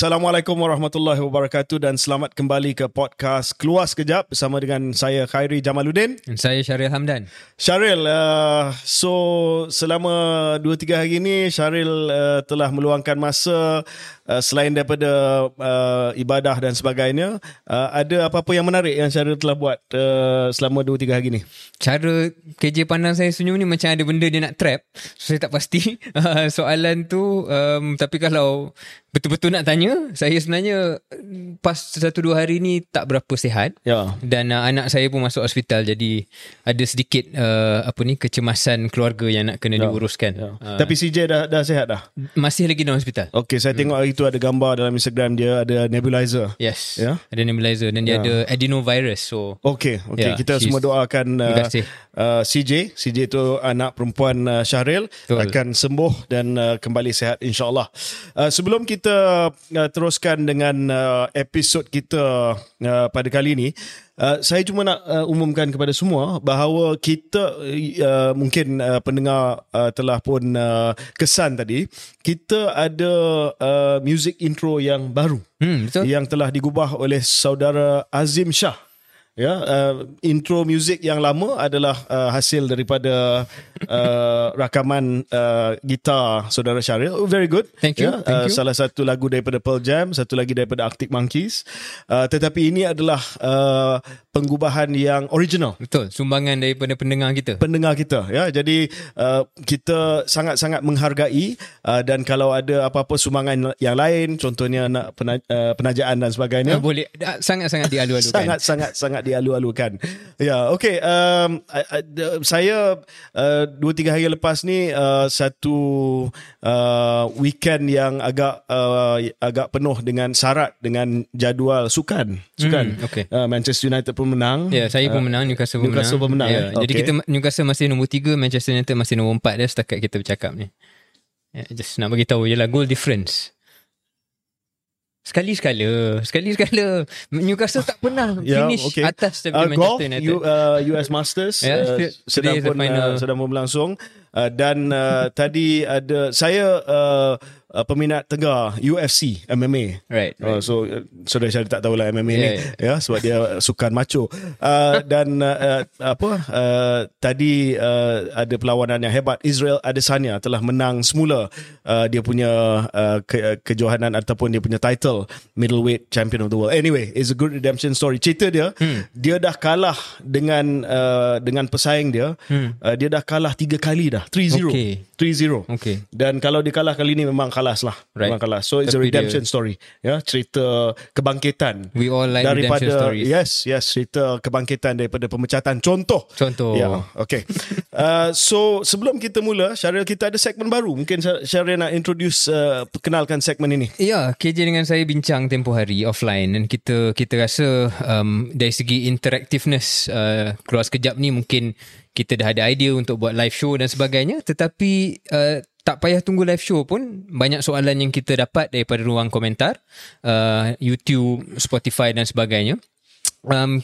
Assalamualaikum warahmatullahi wabarakatuh dan selamat kembali ke podcast Keluar Sekejap bersama dengan saya Khairi Jamaluddin. Dan saya Syaril Hamdan. Syaril, uh, so selama 2-3 hari ini Syaril uh, telah meluangkan masa uh, selain daripada uh, ibadah dan sebagainya. Uh, ada apa-apa yang menarik yang Syaril telah buat uh, selama 2-3 hari ini? Cara KJ pandang saya senyum ni macam ada benda dia nak trap. So, saya tak pasti soalan tu. Um, tapi kalau betul-betul nak tanya, saya sebenarnya pas satu dua hari ni tak berapa sihat. Ya. Dan uh, anak saya pun masuk hospital jadi ada sedikit uh, apa ni kecemasan keluarga yang nak kena Ya. diuruskan. Ya. Uh, Tapi CJ dah dah sihat dah. masih lagi dalam hospital. Okey, saya tengok hari tu ada gambar dalam Instagram dia ada nebulizer. Yes. Ya. Ada nebulizer dan dia Ya. ada adenovirus. So Okey, okey. Ya, kita semua doakan uh, uh, CJ. CJ itu anak perempuan uh, Syahril Betul. akan sembuh dan uh, kembali sihat insya-Allah. Uh, sebelum kita uh, teruskan dengan uh, episod kita uh, pada kali ini, uh, saya cuma nak uh, umumkan kepada semua bahawa kita uh, mungkin uh, pendengar uh, telah pun uh, kesan tadi, kita ada uh, music intro yang baru Hmm, betul. yang telah digubah oleh saudara Azim Shah. Ya, uh, intro muzik yang lama adalah uh, hasil daripada uh, rakaman uh, gitar saudara Syaril. Oh, very good. Thank you, Ya, thank uh, you. Salah satu lagu daripada Pearl Jam, satu lagi daripada Arctic Monkeys. Uh, tetapi ini adalah uh, penggubahan yang original Betul. Sumbangan daripada pendengar kita. pendengar kita ya jadi uh, kita sangat-sangat menghargai uh, dan kalau ada apa-apa sumbangan yang lain contohnya nak pena, uh, penajaan dan sebagainya Ya. Boleh sangat-sangat dialu-alukan. sangat-sangat sangat dialu-alukan ya okey um, I- I- the- saya uh, dua tiga hari lepas ni uh, satu uh, weekend yang agak uh, agak penuh dengan syarat dengan jadual sukan sukan Hmm, okey. uh, Manchester United pun menang Ya, saya pun menang, Newcastle pun Newcastle pun menang. menang, Ya, eh? Jadi kita Newcastle masih nombor 3, Manchester United masih nombor 4 dah setakat kita bercakap ni. Ya, just nak bagi tahu je lah goal difference. Sekali-sekala, sekali-sekala. Newcastle tak pernah Ya, finish okey. atas Uh, golf, Manchester United. U, uh, US Masters Ya, uh, sedang pun uh, sedang pun berlangsung uh, dan uh, tadi ada saya uh, uh, peminat tegar UFC MMA. right, right. Uh, so uh, saudara saya tak tahulah MMA ni Yeah, ya sebab dia sukan macho. Uh, dan uh, uh, apa uh, tadi uh, ada perlawanan yang hebat Israel Adesanya telah menang semula uh, dia punya uh, ke, kejohanan ataupun dia punya title middleweight champion of the world. Anyway, it's a good redemption story. Cerita dia hmm. dia dah kalah dengan uh, dengan pesaing dia. Hmm. Uh, dia dah kalah tiga kali dah. 3-0. Okay. 3-0. Okay. Dan kalau dia kalah kali ni memang kalas lah. Right. Memang kalas. So it's a Tapi redemption story. Ya, cerita kebangkitan. We all like redemption stories. Yes, yes, cerita kebangkitan daripada pemecatan. Contoh. Contoh. Ya, okay. uh, so sebelum kita mula, Syaril kita ada segmen baru. Mungkin Syar- Syaril nak introduce, uh, perkenalkan segmen ini. Ya, KJ dengan saya bincang tempoh hari offline dan kita kita rasa um, dari segi interactiveness uh, keluar sekejap ni mungkin kita dah ada idea untuk buat live show dan sebagainya tetapi uh, tak payah tunggu live show pun banyak soalan yang kita dapat daripada ruang komentar uh, YouTube, Spotify dan sebagainya. Um,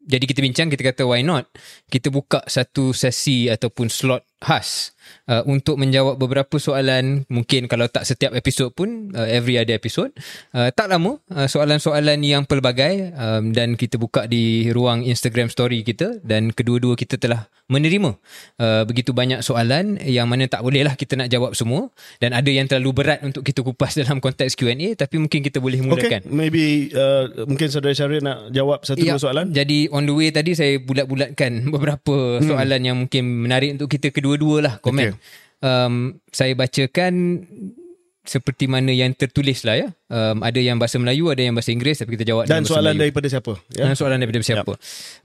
jadi kita bincang kita kata why not kita buka satu sesi ataupun slot khas uh, untuk menjawab beberapa soalan mungkin kalau tak setiap episod pun uh, every ada episod uh, tak lama uh, soalan-soalan yang pelbagai um, dan kita buka di ruang Instagram story kita dan kedua-dua kita telah menerima uh, begitu banyak soalan yang mana tak boleh lah kita nak jawab semua dan ada yang terlalu berat untuk kita kupas dalam konteks Q&A tapi mungkin kita boleh mulakan Okay, maybe uh, mungkin saudara Syaril nak jawab satu dua soalan. jadi on the way tadi saya bulat-bulatkan beberapa hmm. soalan yang mungkin menarik untuk kita kedua-dua lah komen. Okay. Um, saya bacakan seperti mana yang tertulis lah ya. Um, ada yang bahasa Melayu, ada yang bahasa Inggeris tapi kita jawab Dan soalan Melayu. daripada siapa? Ya. Dan soalan daripada siapa?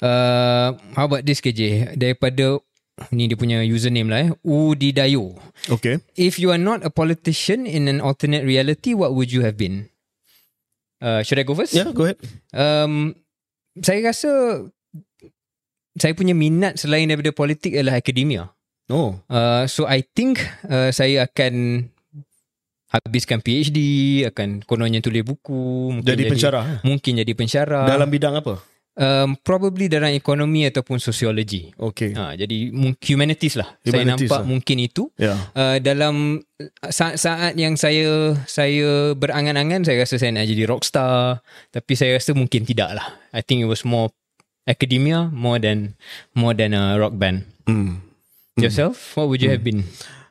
Uh, how about this KJ? Daripada ni dia punya username lah eh. Udidayo. Okay. If you are not a politician in an alternate reality, what would you have been? Uh, should I go first? Yeah, go ahead. Um, saya rasa saya punya minat selain daripada politik adalah akademia. Oh, Uh, so I think uh, saya akan habiskan PhD, akan kononnya tulis buku, mungkin jadi pensyarah. eh? Mungkin jadi pensyarah. Dalam bidang apa? Um, probably dalam ekonomi ataupun sosiologi. Okay. Ha, jadi humanities lah. saya Humanities nampak lah. mungkin itu. Ya. Uh, dalam saat-saat yang saya saya berangan-angan saya rasa saya nak jadi rockstar tapi saya rasa mungkin tidak lah. I think it was more academia more than more than a rock band. Hmm. Yourself, what would you have hmm. been?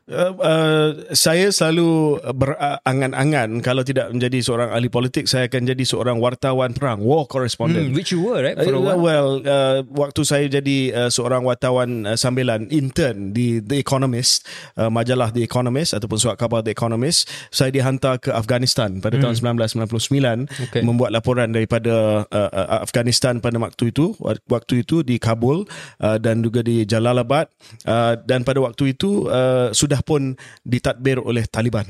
Uh, uh, saya selalu berangan-angan kalau tidak menjadi seorang ahli politik saya akan jadi seorang wartawan perang war correspondent Hmm, which you were right for a Uh, while. well, uh, waktu saya jadi uh, seorang wartawan uh, sambilan intern di The Economist, uh, majalah The Economist ataupun surat khabar The Economist, saya dihantar ke Afghanistan pada tahun 1999 Okay. membuat laporan daripada uh, uh, Afghanistan pada waktu itu, waktu itu di Kabul uh, dan juga di Jalalabad uh, dan pada waktu itu uh, sudah pun ditadbir oleh Taliban.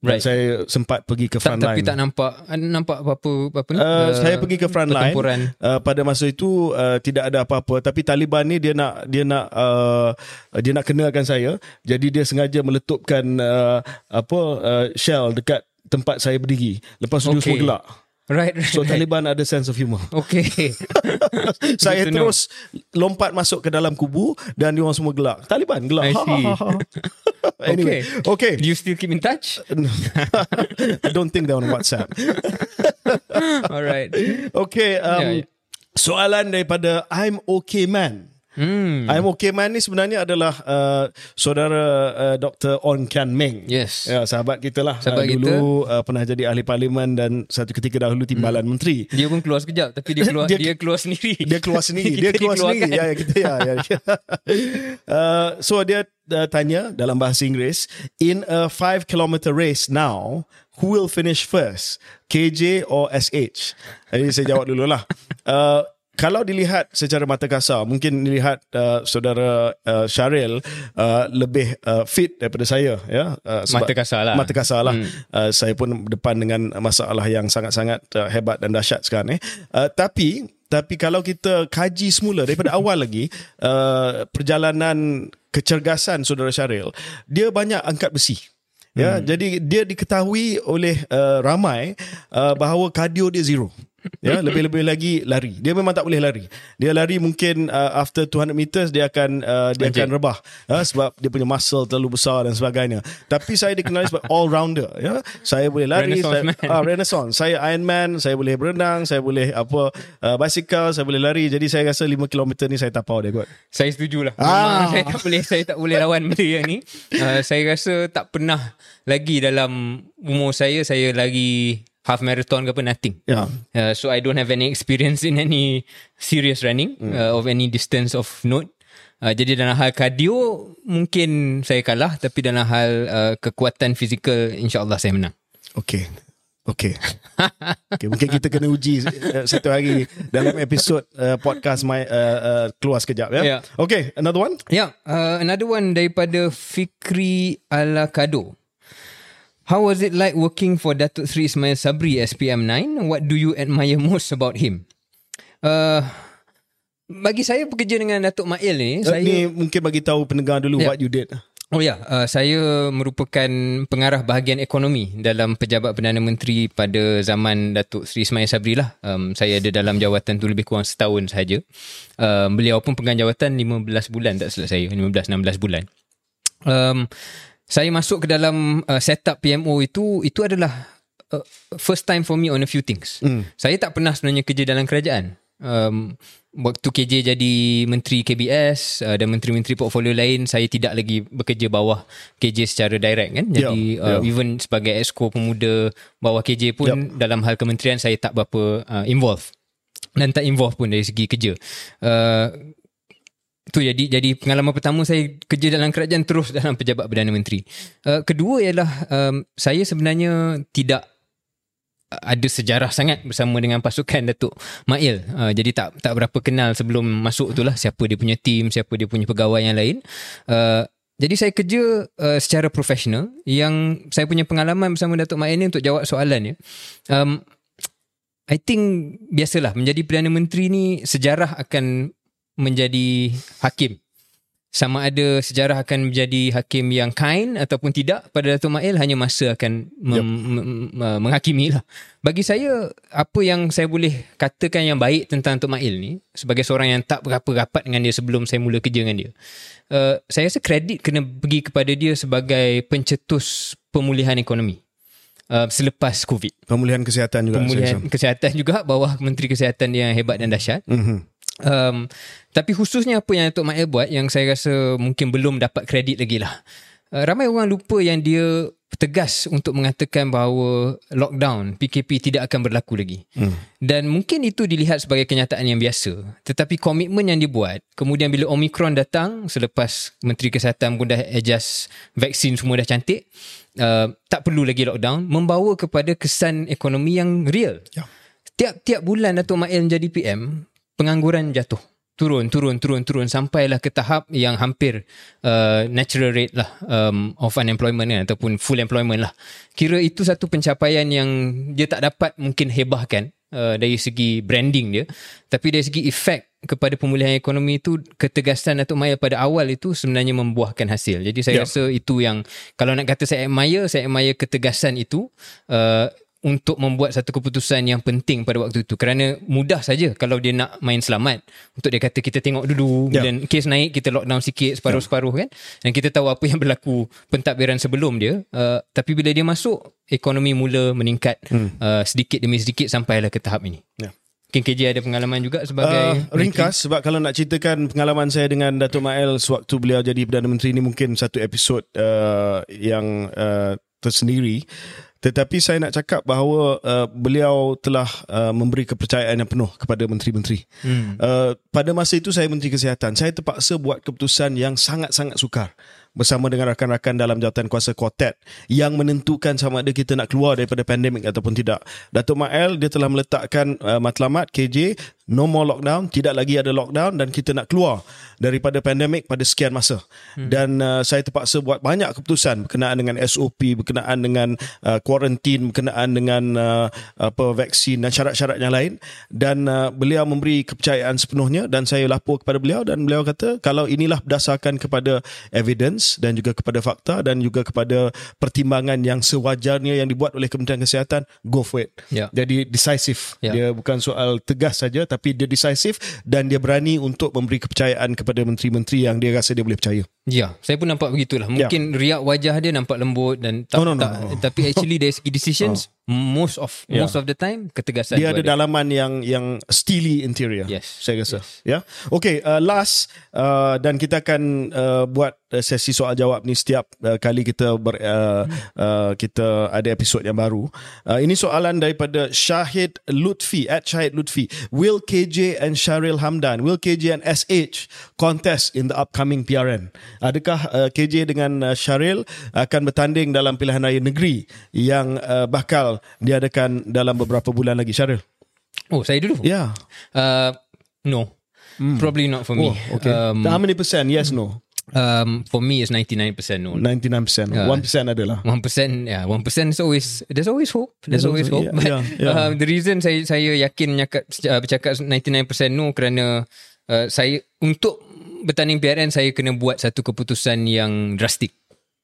Dan Right. saya sempat pergi ke Tak, front tapi line. tak nampak nampak apa-apa apa ni? Uh, saya pergi ke front line uh, pada masa itu uh, tidak ada apa-apa tapi Taliban ni dia nak dia nak uh, dia nak kenalkan saya jadi dia sengaja meletupkan uh, apa uh, shell dekat tempat saya berdiri lepas tu okay. dia Okay. semua gelak Right, right. so right. Taliban ada sense of humor Okay. saya to know. terus lompat masuk ke dalam kubu dan dia orang semua gelak Taliban gelak I see. anyway okay, Do you still keep in touch? I don't think they're on WhatsApp Alright. Okay, um, Ya, ya. soalan daripada I'm okay man. Hmm. I'm okay man ni sebenarnya adalah uh, saudara uh, Dr. On Kian Meng. Yes. Ya, sahabat kita lah. Sahabat uh, dulu uh, pernah jadi ahli parlimen dan satu ketika dahulu timbalan menteri. Dia pun keluar sekejap tapi dia keluar Dia- dia, keluar sendiri. Dia keluar sendiri. dia Kita keluar sendiri. Ya, ya kita ya. ya. uh, so dia uh, tanya dalam bahasa Inggeris, in a 5 kilometer race now, who will finish first? KJ or SH? Jadi saya jawab dululah. Uh, kalau dilihat secara mata kasar, mungkin dilihat uh, saudara uh, Syaril uh, lebih uh, fit daripada saya, ya. Uh, Mata kasar lah. Mata kasar lah. Hmm. Uh, saya pun depan dengan masalah yang sangat-sangat uh, hebat dan dahsyat sekarang. Eh. Uh, tapi tapi kalau kita kaji semula daripada awal lagi uh, perjalanan kecergasan saudara Syaril, dia banyak angkat besi. Ya, hmm. jadi dia diketahui oleh uh, ramai uh, bahawa kardio dia zero. Ya, lebih-lebih lagi lari. Dia memang tak boleh lari. Dia lari mungkin uh, after 200 meters dia akan uh, dia Anjing. akan rebah uh, sebab dia punya muscle terlalu besar dan sebagainya. Tapi saya dikenali sebagai all rounder ya. Saya boleh lari, Renaissance saya, man. ah, renaissance. Saya Iron Man, saya boleh berenang, saya boleh apa uh, bicycle, saya boleh lari. Jadi saya rasa 5 km ni saya tapau dia kot. Saya setuju lah. Ah. Memang saya tak boleh saya tak boleh lawan benda yang ni. Uh, saya rasa tak pernah lagi dalam umur saya saya lagi half marathon ke apa nothing. Ya. Uh, so I don't have any experience in any serious running Hmm. uh, of any distance of note. Uh, jadi dalam hal cardio mungkin saya kalah tapi dalam hal uh, kekuatan fizikal insyaallah saya menang. Okay. Okay. okay. Mungkin kita kena uji uh, satu hari dalam episod uh, podcast my uh, uh, keluar sekejap ya. Ya. Okay, another one. Yeah, uh, another one daripada Fikri Alakado. How was it like working for Datuk Sri Ismail Sabri SPM9? What do you admire most about him? Uh, bagi saya bekerja dengan Datuk Mail ni, Uh, saya Ni mungkin bagi tahu pendengar dulu Ya. what you did. Oh ya, uh, saya merupakan pengarah bahagian ekonomi dalam Pejabat Perdana Menteri pada zaman Datuk Seri Ismail Sabri lah. Um, saya ada dalam jawatan tu lebih kurang setahun sahaja. Um, beliau pun pegang jawatan 15 bulan tak silap saya, 15-16 bulan. Um, saya masuk ke dalam uh, setup PMO itu, itu adalah uh, first time for me on a few things. Hmm. Saya tak pernah sebenarnya kerja dalam kerajaan. Um, waktu KJ jadi menteri KBS uh, dan menteri-menteri portfolio lain saya tidak lagi bekerja bawah KJ secara direct kan jadi Ya, uh, ya. even sebagai exco pemuda bawah KJ pun Yep. dalam hal kementerian saya tak berapa uh, involved dan tak involved pun dari segi kerja uh, tu jadi jadi pengalaman pertama saya kerja dalam kerajaan terus dalam pejabat perdana menteri uh, kedua ialah um, saya sebenarnya tidak ada sejarah sangat bersama dengan pasukan Datuk Mail. Uh, jadi tak tak berapa kenal sebelum masuk tu lah siapa dia punya team, siapa dia punya pegawai yang lain. Uh, jadi saya kerja uh, secara profesional yang saya punya pengalaman bersama Datuk Mail ni untuk jawab soalan ya. Um, I think biasalah menjadi Perdana Menteri ni sejarah akan menjadi hakim. sama ada sejarah akan menjadi hakim yang kind ataupun tidak pada Datuk Mail hanya masa akan mem- yep. menghakimi lah. Bagi saya apa yang saya boleh katakan yang baik tentang Datuk Mail ni sebagai seorang yang tak berapa rapat dengan dia sebelum saya mula kerja dengan dia. Uh, saya rasa kredit kena pergi kepada dia sebagai pencetus pemulihan ekonomi. Uh, selepas COVID. Pemulihan kesihatan juga. Pemulihan kesihatan juga bawah Menteri Kesihatan yang hebat dan dahsyat. Mm-hmm. Um, tapi khususnya apa yang Datuk Mail buat yang saya rasa mungkin belum dapat kredit lagi lah. Uh, ramai orang lupa yang dia tegas untuk mengatakan bahawa lockdown PKP tidak akan berlaku lagi. Hmm. Dan mungkin itu dilihat sebagai kenyataan yang biasa. Tetapi komitmen yang dibuat, kemudian bila Omicron datang selepas Menteri Kesihatan pun dah adjust vaksin semua dah cantik, uh, tak perlu lagi lockdown, membawa kepada kesan ekonomi yang real. Ya. Tiap-tiap bulan Datuk Mail menjadi PM, pengangguran jatuh. Turun turun turun turun sampailah ke tahap yang hampir uh, natural rate lah um, of unemployment kan, ataupun full employment lah. Kira itu satu pencapaian yang dia tak dapat mungkin hebahkan uh, dari segi branding dia. Tapi dari segi efek kepada pemulihan ekonomi itu ketegasan Datuk Maya pada awal itu sebenarnya membuahkan hasil. Jadi saya yeah. rasa itu yang kalau nak kata saya admire saya admire ketegasan itu uh, untuk membuat satu keputusan yang penting pada waktu itu kerana mudah saja kalau dia nak main selamat untuk dia kata kita tengok dulu yeah. dan kes naik kita lockdown sikit separuh-separuh kan dan kita tahu apa yang berlaku pentadbiran sebelum dia uh, tapi bila dia masuk ekonomi mula meningkat hmm. uh, sedikit demi sedikit sampailah ke tahap ini yeah. Mungkin KJ ada pengalaman juga sebagai uh, Ringkas menteri. sebab kalau nak ceritakan pengalaman saya dengan Datuk Mael Sewaktu beliau jadi Perdana Menteri ini mungkin satu episod uh, yang uh, tersendiri tetapi saya nak cakap bahawa uh, beliau telah uh, memberi kepercayaan yang penuh kepada menteri-menteri. Hmm. Uh, pada masa itu saya menteri kesihatan. Saya terpaksa buat keputusan yang sangat-sangat sukar bersama dengan rakan-rakan dalam jawatan kuasa Quartet yang menentukan sama ada kita nak keluar daripada pandemik ataupun tidak. Datuk Mael dia telah meletakkan uh, matlamat KJ no more lockdown, tidak lagi ada lockdown dan kita nak keluar daripada pandemik pada sekian masa. Hmm. Dan uh, saya terpaksa buat banyak keputusan berkenaan dengan SOP, berkenaan dengan uh, quarantine, berkenaan dengan uh, apa vaksin dan syarat-syarat yang lain dan uh, beliau memberi kepercayaan sepenuhnya dan saya lapor kepada beliau dan beliau kata kalau inilah berdasarkan kepada evidence evidence dan juga kepada fakta dan juga kepada pertimbangan yang sewajarnya yang dibuat oleh Kementerian Kesihatan go for it. Yeah. Jadi decisive. Yeah. Dia bukan soal tegas saja tapi dia decisive dan dia berani untuk memberi kepercayaan kepada menteri-menteri yang dia rasa dia boleh percaya. Ya, saya pun nampak begitulah. Ya. Mungkin yeah. riak wajah dia nampak lembut dan tak, no, no, no, tak no. tapi actually dari segi decisions oh. Most of yeah. most of the time ketegasan dia ada, ada dalaman yang yang steely interior. Yes. Saya rasa. Yes. Ya. Yeah? Okay, uh, last uh, dan kita akan uh, buat uh, sesi soal jawab ni setiap uh, kali kita ber, uh, uh, kita ada episod yang baru. Uh, ini soalan daripada Syahid Lutfi at Syahid Lutfi. Will KJ and Sharil Hamdan, will KJ and SH contest in the upcoming PRN? Adakah uh, KJ dengan uh, Syaril akan bertanding dalam pilihan raya negeri yang uh, bakal diadakan dalam beberapa bulan lagi Syaril? Oh, saya dulu. Ya. Yeah. Uh, no. Hmm. Probably not for me. Oh, okay. Um, How many percent? Yes, no. Um, for me, it's 99% no. 99%. Uh, 1% adalah. 1%, yeah. 1% is always, there's always hope. There's, there's always hope. Yeah, But yeah, yeah. Uh, the reason saya saya yakin menyakat, uh, bercakap 99% no kerana uh, saya, untuk bertanding PRN saya kena buat satu keputusan yang drastik.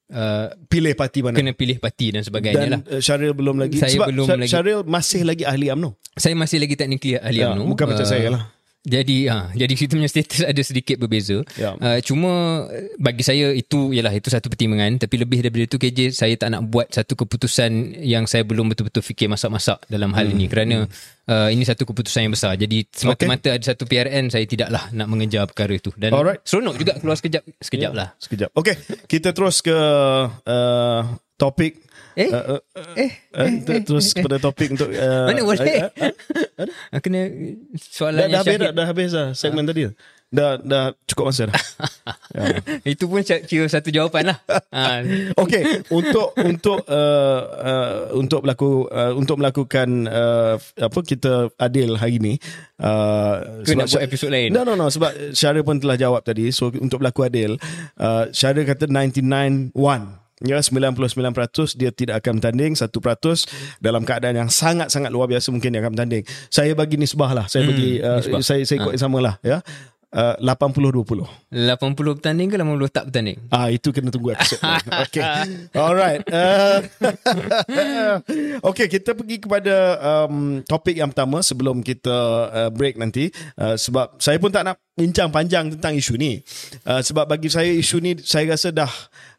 Uh, pilih parti mana? Kena pilih parti dan sebagainya dan, lah. Uh, Syaril belum lagi. Saya Sebab belum lagi. Syaril masih lagi ahli UMNO. Saya masih lagi teknikli ahli ya, UMNO. Bukan uh, macam saya lah. Jadi ha, jadi kita punya status ada sedikit berbeza. Ya. Uh, cuma bagi saya itu ialah itu satu pertimbangan tapi lebih daripada itu KJ saya tak nak buat satu keputusan yang saya belum betul-betul fikir masak-masak dalam hal hmm. ini kerana hmm. uh, ini satu keputusan yang besar. Jadi semata-mata okay. ada satu PRN saya tidaklah nak mengejar perkara itu dan Alright. seronok juga keluar sekejap sekejap yeah. lah. Sekejap. Okey, kita terus ke uh, topik Eh, uh, uh, eh, uh, eh, eh, terus eh, pada topik untuk uh, mana boleh? Uh, uh, uh, kena soalan dah, dah habis dah, dah habis dah segmen uh. tadi. Dah dah cukup masa dah. ya. Itu pun kira satu jawapan lah. ha. Okey, untuk untuk uh, uh, untuk berlaku uh, untuk melakukan uh, apa kita adil hari ni. Uh, Kena nak buat episod lain. No no no sebab Syaril pun telah jawab tadi. So untuk berlaku adil, uh, Syaril kata 99 1 Ya 99% dia tidak akan bertanding 1% dalam keadaan yang sangat-sangat luar biasa mungkin dia akan bertanding. Saya bagi nisbah lah. Saya hmm, bagi uh, saya saya ikut ha. sama lah ya. Uh, 80-20. 80 bertanding ke 80 tak bertanding? Ah itu kena tunggu episod lain. Okay. Alright. Uh, okay, kita pergi kepada um, topik yang pertama sebelum kita uh, break nanti. Uh, sebab saya pun tak nak bincang panjang tentang isu ni. Uh, sebab bagi saya isu ni saya rasa dah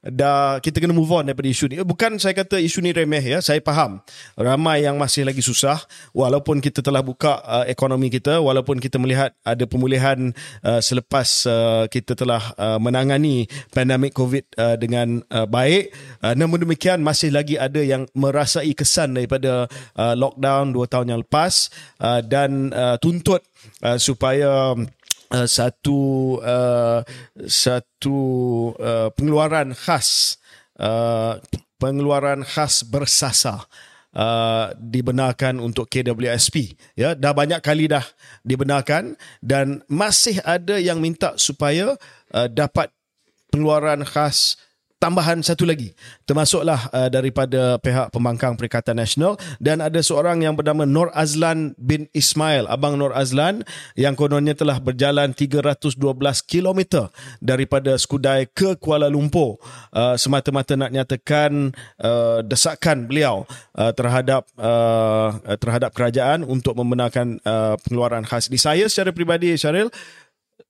dah kita kena move on daripada isu ni. Bukan saya kata isu ni remeh ya. Saya faham. Ramai yang masih lagi susah walaupun kita telah buka uh, ekonomi kita, walaupun kita melihat ada pemulihan uh, selepas uh, kita telah uh, menangani pandemik COVID uh, dengan uh, baik. Uh, namun demikian masih lagi ada yang merasai kesan daripada uh, lockdown 2 tahun yang lepas uh, dan uh, tuntut uh, supaya Uh, satu uh, satu uh, pengeluaran khas uh, pengeluaran khas bersasar uh, dibenarkan untuk KWSP ya dah banyak kali dah dibenarkan dan masih ada yang minta supaya uh, dapat pengeluaran khas tambahan satu lagi. Termasuklah uh, daripada pihak pembangkang Perikatan Nasional dan ada seorang yang bernama Nur Azlan bin Ismail. Abang Nur Azlan yang kononnya telah berjalan 312 km daripada Skudai ke Kuala Lumpur. Uh, semata-mata nak nyatakan uh, desakan beliau uh, terhadap uh, terhadap kerajaan untuk membenarkan uh, pengeluaran khas. Di saya secara peribadi Syaril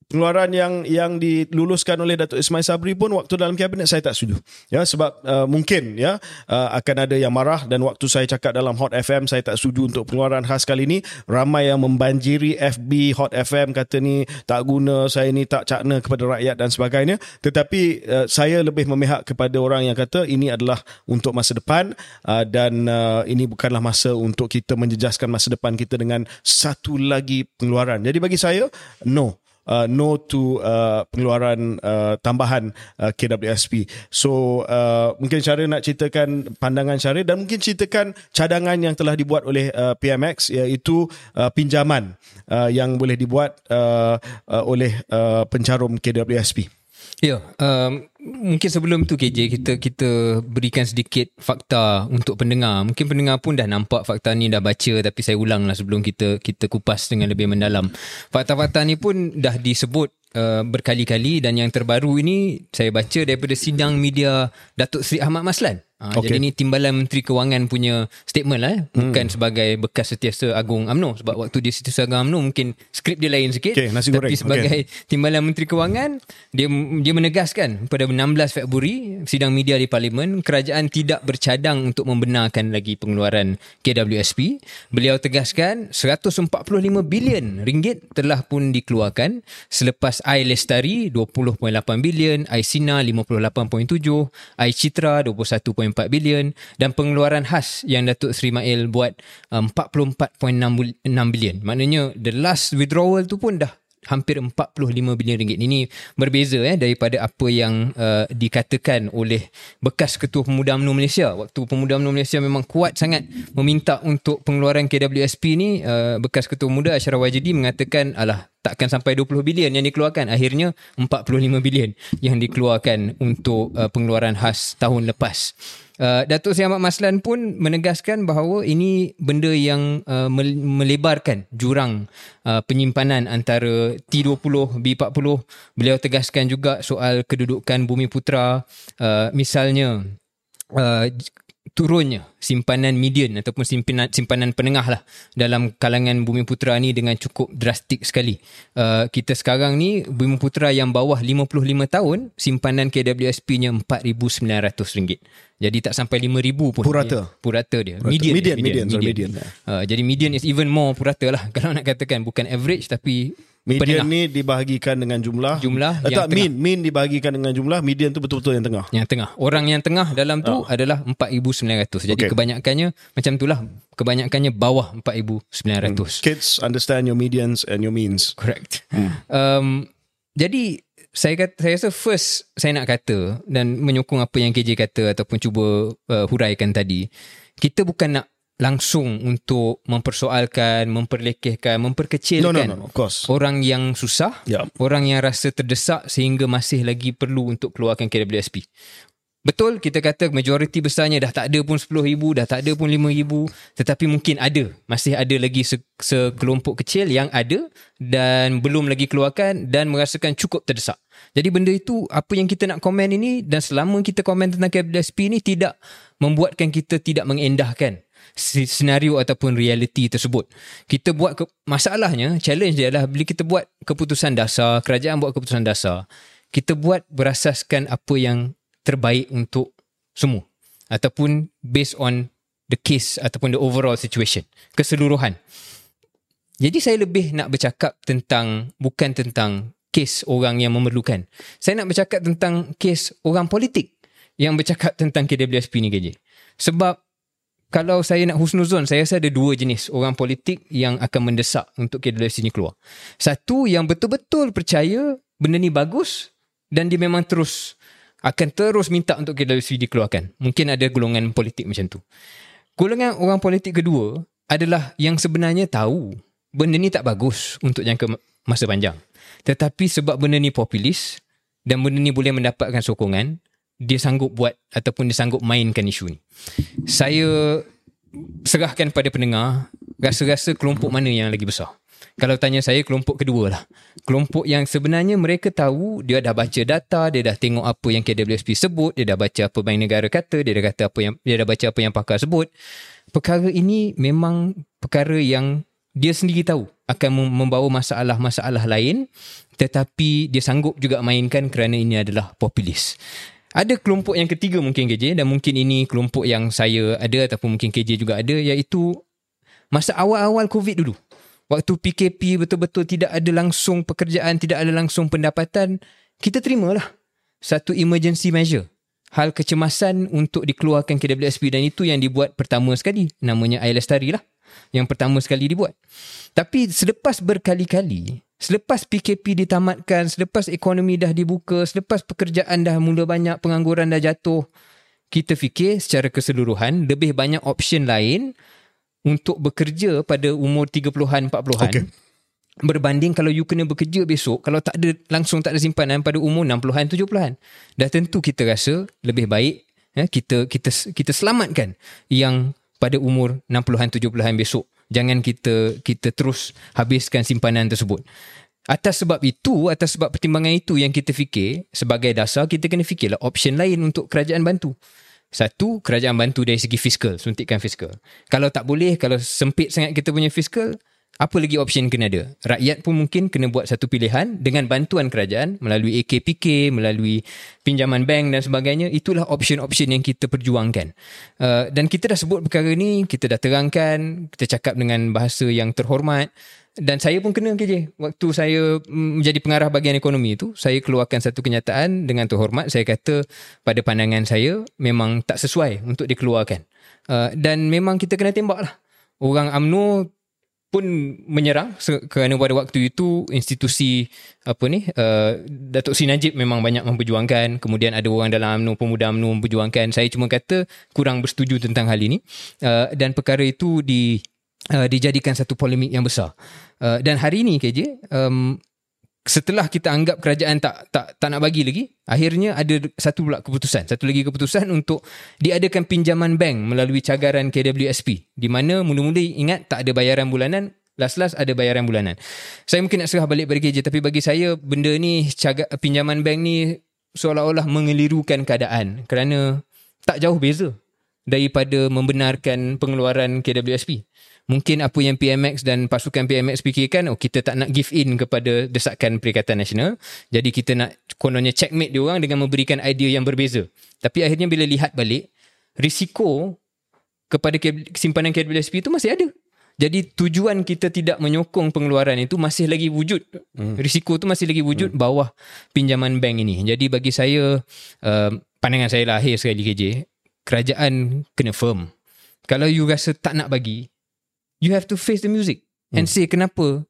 pengeluaran yang yang diluluskan oleh Datuk Ismail Sabri pun waktu dalam kabinet saya tak setuju. Ya sebab uh, mungkin ya uh, akan ada yang marah dan waktu saya cakap dalam Hot FM saya tak setuju untuk pengeluaran khas kali ini ramai yang membanjiri FB Hot FM kata ni tak guna saya ni tak cakna kepada rakyat dan sebagainya tetapi uh, saya lebih memihak kepada orang yang kata ini adalah untuk masa depan uh, dan uh, ini bukanlah masa untuk kita menjejaskan masa depan kita dengan satu lagi pengeluaran. Jadi bagi saya no uh, no to uh, pengeluaran uh, tambahan uh, KWSP. So uh, mungkin Syaril nak ceritakan pandangan Syaril dan mungkin ceritakan cadangan yang telah dibuat oleh uh, PMX iaitu uh, pinjaman uh, yang boleh dibuat uh, uh, oleh uh, pencarum KWSP. Ya, um, mungkin sebelum tu KJ kita kita berikan sedikit fakta untuk pendengar. Mungkin pendengar pun dah nampak fakta ni dah baca tapi saya ulanglah sebelum kita kita kupas dengan lebih mendalam. Fakta-fakta ni pun dah disebut uh, berkali-kali dan yang terbaru ini saya baca daripada sidang media Datuk Seri Ahmad Maslan. Ha, okay. Jadi ni Timbalan Menteri Kewangan punya statement lah eh. Bukan hmm. sebagai bekas setiasa Agung AMNO. Sebab waktu dia setiasa Agung AMNO mungkin skrip dia lain sikit. Okay, nasi goreng. Tapi sebagai okay. Timbalan Menteri Kewangan, dia dia menegaskan pada 16 Februari sidang media di Parlimen, kerajaan tidak bercadang untuk membenarkan lagi pengeluaran KWSP. Beliau tegaskan 145 bilion ringgit telah pun dikeluarkan selepas Air Lestari 20.8 bilion, Air Sina 58.7, Air Citra 21. 4 bilion dan pengeluaran khas yang Datuk Seri Mail buat um, 44.6 bilion. Maknanya the last withdrawal tu pun dah hampir 45 bilion ringgit. Ini berbeza eh daripada apa yang uh, dikatakan oleh bekas Ketua Pemuda UMNO Malaysia. Waktu Pemuda UMNO Malaysia memang kuat sangat meminta untuk pengeluaran KWSP ni, uh, bekas Ketua Pemuda Ashraf Wajidi mengatakan alah takkan sampai 20 bilion yang dikeluarkan. Akhirnya 45 bilion yang dikeluarkan untuk uh, pengeluaran khas tahun lepas. Uh, Datuk Seri Ahmad Maslan pun menegaskan bahawa ini benda yang uh, melebarkan jurang uh, penyimpanan antara T20, B40. Beliau tegaskan juga soal kedudukan Bumi Putra. Uh, misalnya, uh, turunnya simpanan median ataupun simpanan simpanan penengah lah dalam kalangan Bumi Putra ni dengan cukup drastik sekali. Uh, kita sekarang ni Bumi Putra yang bawah 55 tahun simpanan KWSP-nya RM4,900. Jadi tak sampai 5,000 pun. Purata. Dia, purata dia. Purata. Median. Median. median, median, median. median. Uh, jadi median is even more purata lah kalau nak katakan. Bukan average tapi Median ni dibahagikan dengan jumlah. Jumlah eh, yang tak, tengah. Mean, mean dibahagikan dengan jumlah. Median tu betul-betul yang tengah. Yang tengah. Orang yang tengah dalam tu oh. adalah 4,900. Jadi okay. kebanyakannya macam itulah. Kebanyakannya bawah 4,900. Hmm. Kids understand your medians and your means. Correct. Hmm. Um, jadi saya kata saya rasa first saya nak kata dan menyokong apa yang KJ kata ataupun cuba uh, huraikan tadi. Kita bukan nak langsung untuk mempersoalkan, memperlekehkan, memperkecilkan no, no, no, of orang yang susah, yeah. orang yang rasa terdesak sehingga masih lagi perlu untuk keluarkan KWSP. Betul kita kata majoriti besarnya dah tak ada pun 10,000, dah tak ada pun 5,000. Tetapi mungkin ada. Masih ada lagi se- sekelompok kecil yang ada dan belum lagi keluarkan dan merasakan cukup terdesak. Jadi benda itu apa yang kita nak komen ini dan selama kita komen tentang KWSP ini tidak membuatkan kita tidak mengendahkan senario ataupun realiti tersebut. Kita buat ke, masalahnya, challenge dia adalah bila kita buat keputusan dasar, kerajaan buat keputusan dasar, kita buat berasaskan apa yang terbaik untuk semua. Ataupun based on the case ataupun the overall situation keseluruhan. Jadi saya lebih nak bercakap tentang bukan tentang kes orang yang memerlukan. Saya nak bercakap tentang kes orang politik yang bercakap tentang KWSP ni KJ sebab kalau saya nak husnuzon saya rasa ada dua jenis orang politik yang akan mendesak untuk KWSP ni keluar satu yang betul-betul percaya benda ni bagus dan dia memang terus akan terus minta untuk KWSP dikeluarkan. Mungkin ada golongan politik macam tu. Golongan orang politik kedua adalah yang sebenarnya tahu benda ni tak bagus untuk jangka masa panjang. Tetapi sebab benda ni populis dan benda ni boleh mendapatkan sokongan, dia sanggup buat ataupun dia sanggup mainkan isu ni. Saya serahkan pada pendengar rasa-rasa kelompok mana yang lagi besar. Kalau tanya saya kelompok kedua lah. Kelompok yang sebenarnya mereka tahu dia dah baca data, dia dah tengok apa yang KWSP sebut, dia dah baca apa Bank Negara kata, dia dah kata apa yang dia dah baca apa yang pakar sebut. Perkara ini memang perkara yang dia sendiri tahu akan membawa masalah-masalah lain tetapi dia sanggup juga mainkan kerana ini adalah populis. Ada kelompok yang ketiga mungkin KJ dan mungkin ini kelompok yang saya ada ataupun mungkin KJ juga ada iaitu masa awal-awal COVID dulu waktu PKP betul-betul tidak ada langsung pekerjaan, tidak ada langsung pendapatan, kita terimalah satu emergency measure. Hal kecemasan untuk dikeluarkan KWSP dan itu yang dibuat pertama sekali. Namanya Air Lestari lah. Yang pertama sekali dibuat. Tapi selepas berkali-kali, selepas PKP ditamatkan, selepas ekonomi dah dibuka, selepas pekerjaan dah mula banyak, pengangguran dah jatuh, kita fikir secara keseluruhan lebih banyak option lain untuk bekerja pada umur 30-an 40-an okay. berbanding kalau you kena bekerja besok kalau tak ada langsung tak ada simpanan pada umur 60-an 70-an dah tentu kita rasa lebih baik ya, kita kita kita selamatkan yang pada umur 60-an 70-an besok jangan kita kita terus habiskan simpanan tersebut Atas sebab itu, atas sebab pertimbangan itu yang kita fikir sebagai dasar, kita kena fikirlah option lain untuk kerajaan bantu. Satu, kerajaan bantu dari segi fiskal, suntikan fiskal. Kalau tak boleh, kalau sempit sangat kita punya fiskal, apa lagi option kena ada? Rakyat pun mungkin kena buat satu pilihan dengan bantuan kerajaan melalui AKPK, melalui pinjaman bank dan sebagainya. Itulah option-option yang kita perjuangkan. Uh, dan kita dah sebut perkara ni, kita dah terangkan, kita cakap dengan bahasa yang terhormat dan saya pun kena KJ waktu saya menjadi pengarah bahagian ekonomi itu saya keluarkan satu kenyataan dengan terhormat saya kata pada pandangan saya memang tak sesuai untuk dikeluarkan uh, dan memang kita kena tembak lah orang AMNO pun menyerang kerana pada waktu itu institusi apa ni uh, Datuk Sri Najib memang banyak memperjuangkan. Kemudian ada orang dalam UMNO pemuda UMNO memperjuangkan. Saya cuma kata kurang bersetuju tentang hal ini. Uh, dan perkara itu di uh, dijadikan satu polemik yang besar. Uh, dan hari ini KJ, um, setelah kita anggap kerajaan tak tak tak nak bagi lagi, akhirnya ada satu pula keputusan, satu lagi keputusan untuk diadakan pinjaman bank melalui cagaran KWSP. Di mana mula-mula ingat tak ada bayaran bulanan, last-last ada bayaran bulanan. Saya mungkin nak serah balik pada KJ tapi bagi saya benda ni cagar, pinjaman bank ni seolah-olah mengelirukan keadaan kerana tak jauh beza daripada membenarkan pengeluaran KWSP mungkin apa yang PMX dan pasukan PMX fikirkan oh kita tak nak give in kepada desakan Perikatan Nasional jadi kita nak kononnya checkmate dia orang dengan memberikan idea yang berbeza tapi akhirnya bila lihat balik risiko kepada simpanan KWSP itu masih ada jadi tujuan kita tidak menyokong pengeluaran itu masih lagi wujud. Hmm. Risiko itu masih lagi wujud hmm. bawah pinjaman bank ini. Jadi bagi saya, uh, pandangan saya lahir sekali KJ, kerajaan kena firm. Kalau you rasa tak nak bagi, you have to face the music. And hmm. say kenapa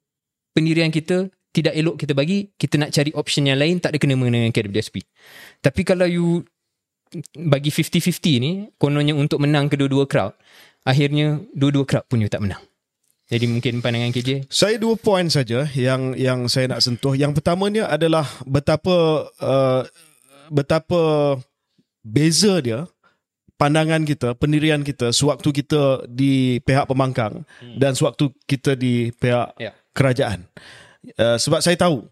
pendirian kita tidak elok kita bagi kita nak cari option yang lain tak ada kena mengena dengan KWSP tapi kalau you bagi 50-50 ni kononnya untuk menang kedua-dua crowd akhirnya dua-dua crowd pun you tak menang. Jadi mungkin pandangan KJ saya dua poin saja yang yang saya nak sentuh. Yang pertamanya adalah betapa uh, betapa beza dia pandangan kita, pendirian kita sewaktu kita di pihak pembangkang hmm. dan sewaktu kita di pihak Ya. kerajaan. Uh, sebab saya tahu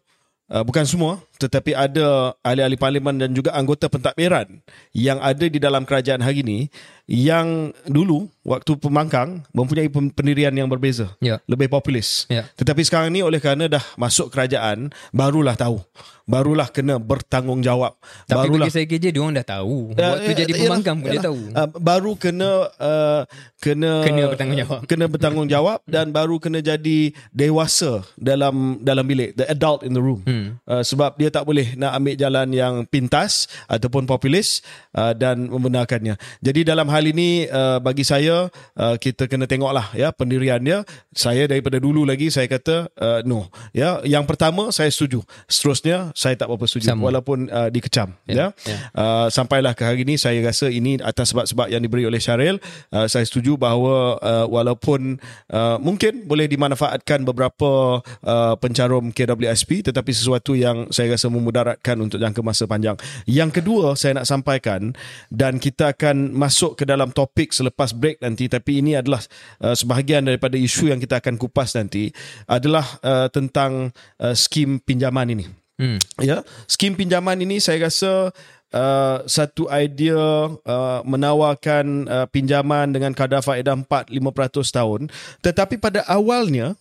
uh, bukan semua tetapi ada ahli-ahli parlimen dan juga anggota pentadbiran yang ada di dalam kerajaan hari ini yang dulu waktu pembangkang mempunyai pen- pendirian yang berbeza. Ya. Lebih populis. Ya. Tetapi sekarang ni oleh kerana dah masuk kerajaan barulah tahu. Barulah kena bertanggungjawab. Tapi barulah bagi saya KJ dia orang dah tahu. Ya, Waktu ya, jadi yalah, pembangkang pun dia yalah. tahu. Uh, baru kena uh, kena Kena bertanggungjawab. kena bertanggungjawab dan baru kena jadi dewasa dalam dalam bilik the adult in the room Hmm. uh, sebab dia tak boleh nak ambil jalan yang pintas ataupun populis uh, dan membenarkannya. Jadi dalam hal ini uh, bagi saya uh, kita kena tengoklah ya pendirian dia. Saya daripada dulu lagi saya kata uh, no ya. Yang pertama saya setuju. Seterusnya saya tak berapa setuju Sama. walaupun uh, dikecam Ya, ya, ya. Uh, sampailah ke hari ini saya rasa ini atas sebab-sebab yang diberi oleh Syaril. Uh, saya setuju bahawa uh, walaupun uh, mungkin boleh dimanfaatkan beberapa uh, pencarum KWSP tetapi sesuatu yang saya rasa memudaratkan untuk jangka masa panjang yang kedua saya nak sampaikan dan kita akan masuk ke dalam topik selepas break nanti tapi ini adalah uh, sebahagian daripada isu yang kita akan kupas nanti adalah uh, tentang uh, skim pinjaman ini Hmm. Ya, skim pinjaman ini saya rasa uh, satu idea uh, menawarkan uh, pinjaman dengan kadar faedah 4-5% tahun. Tetapi pada awalnya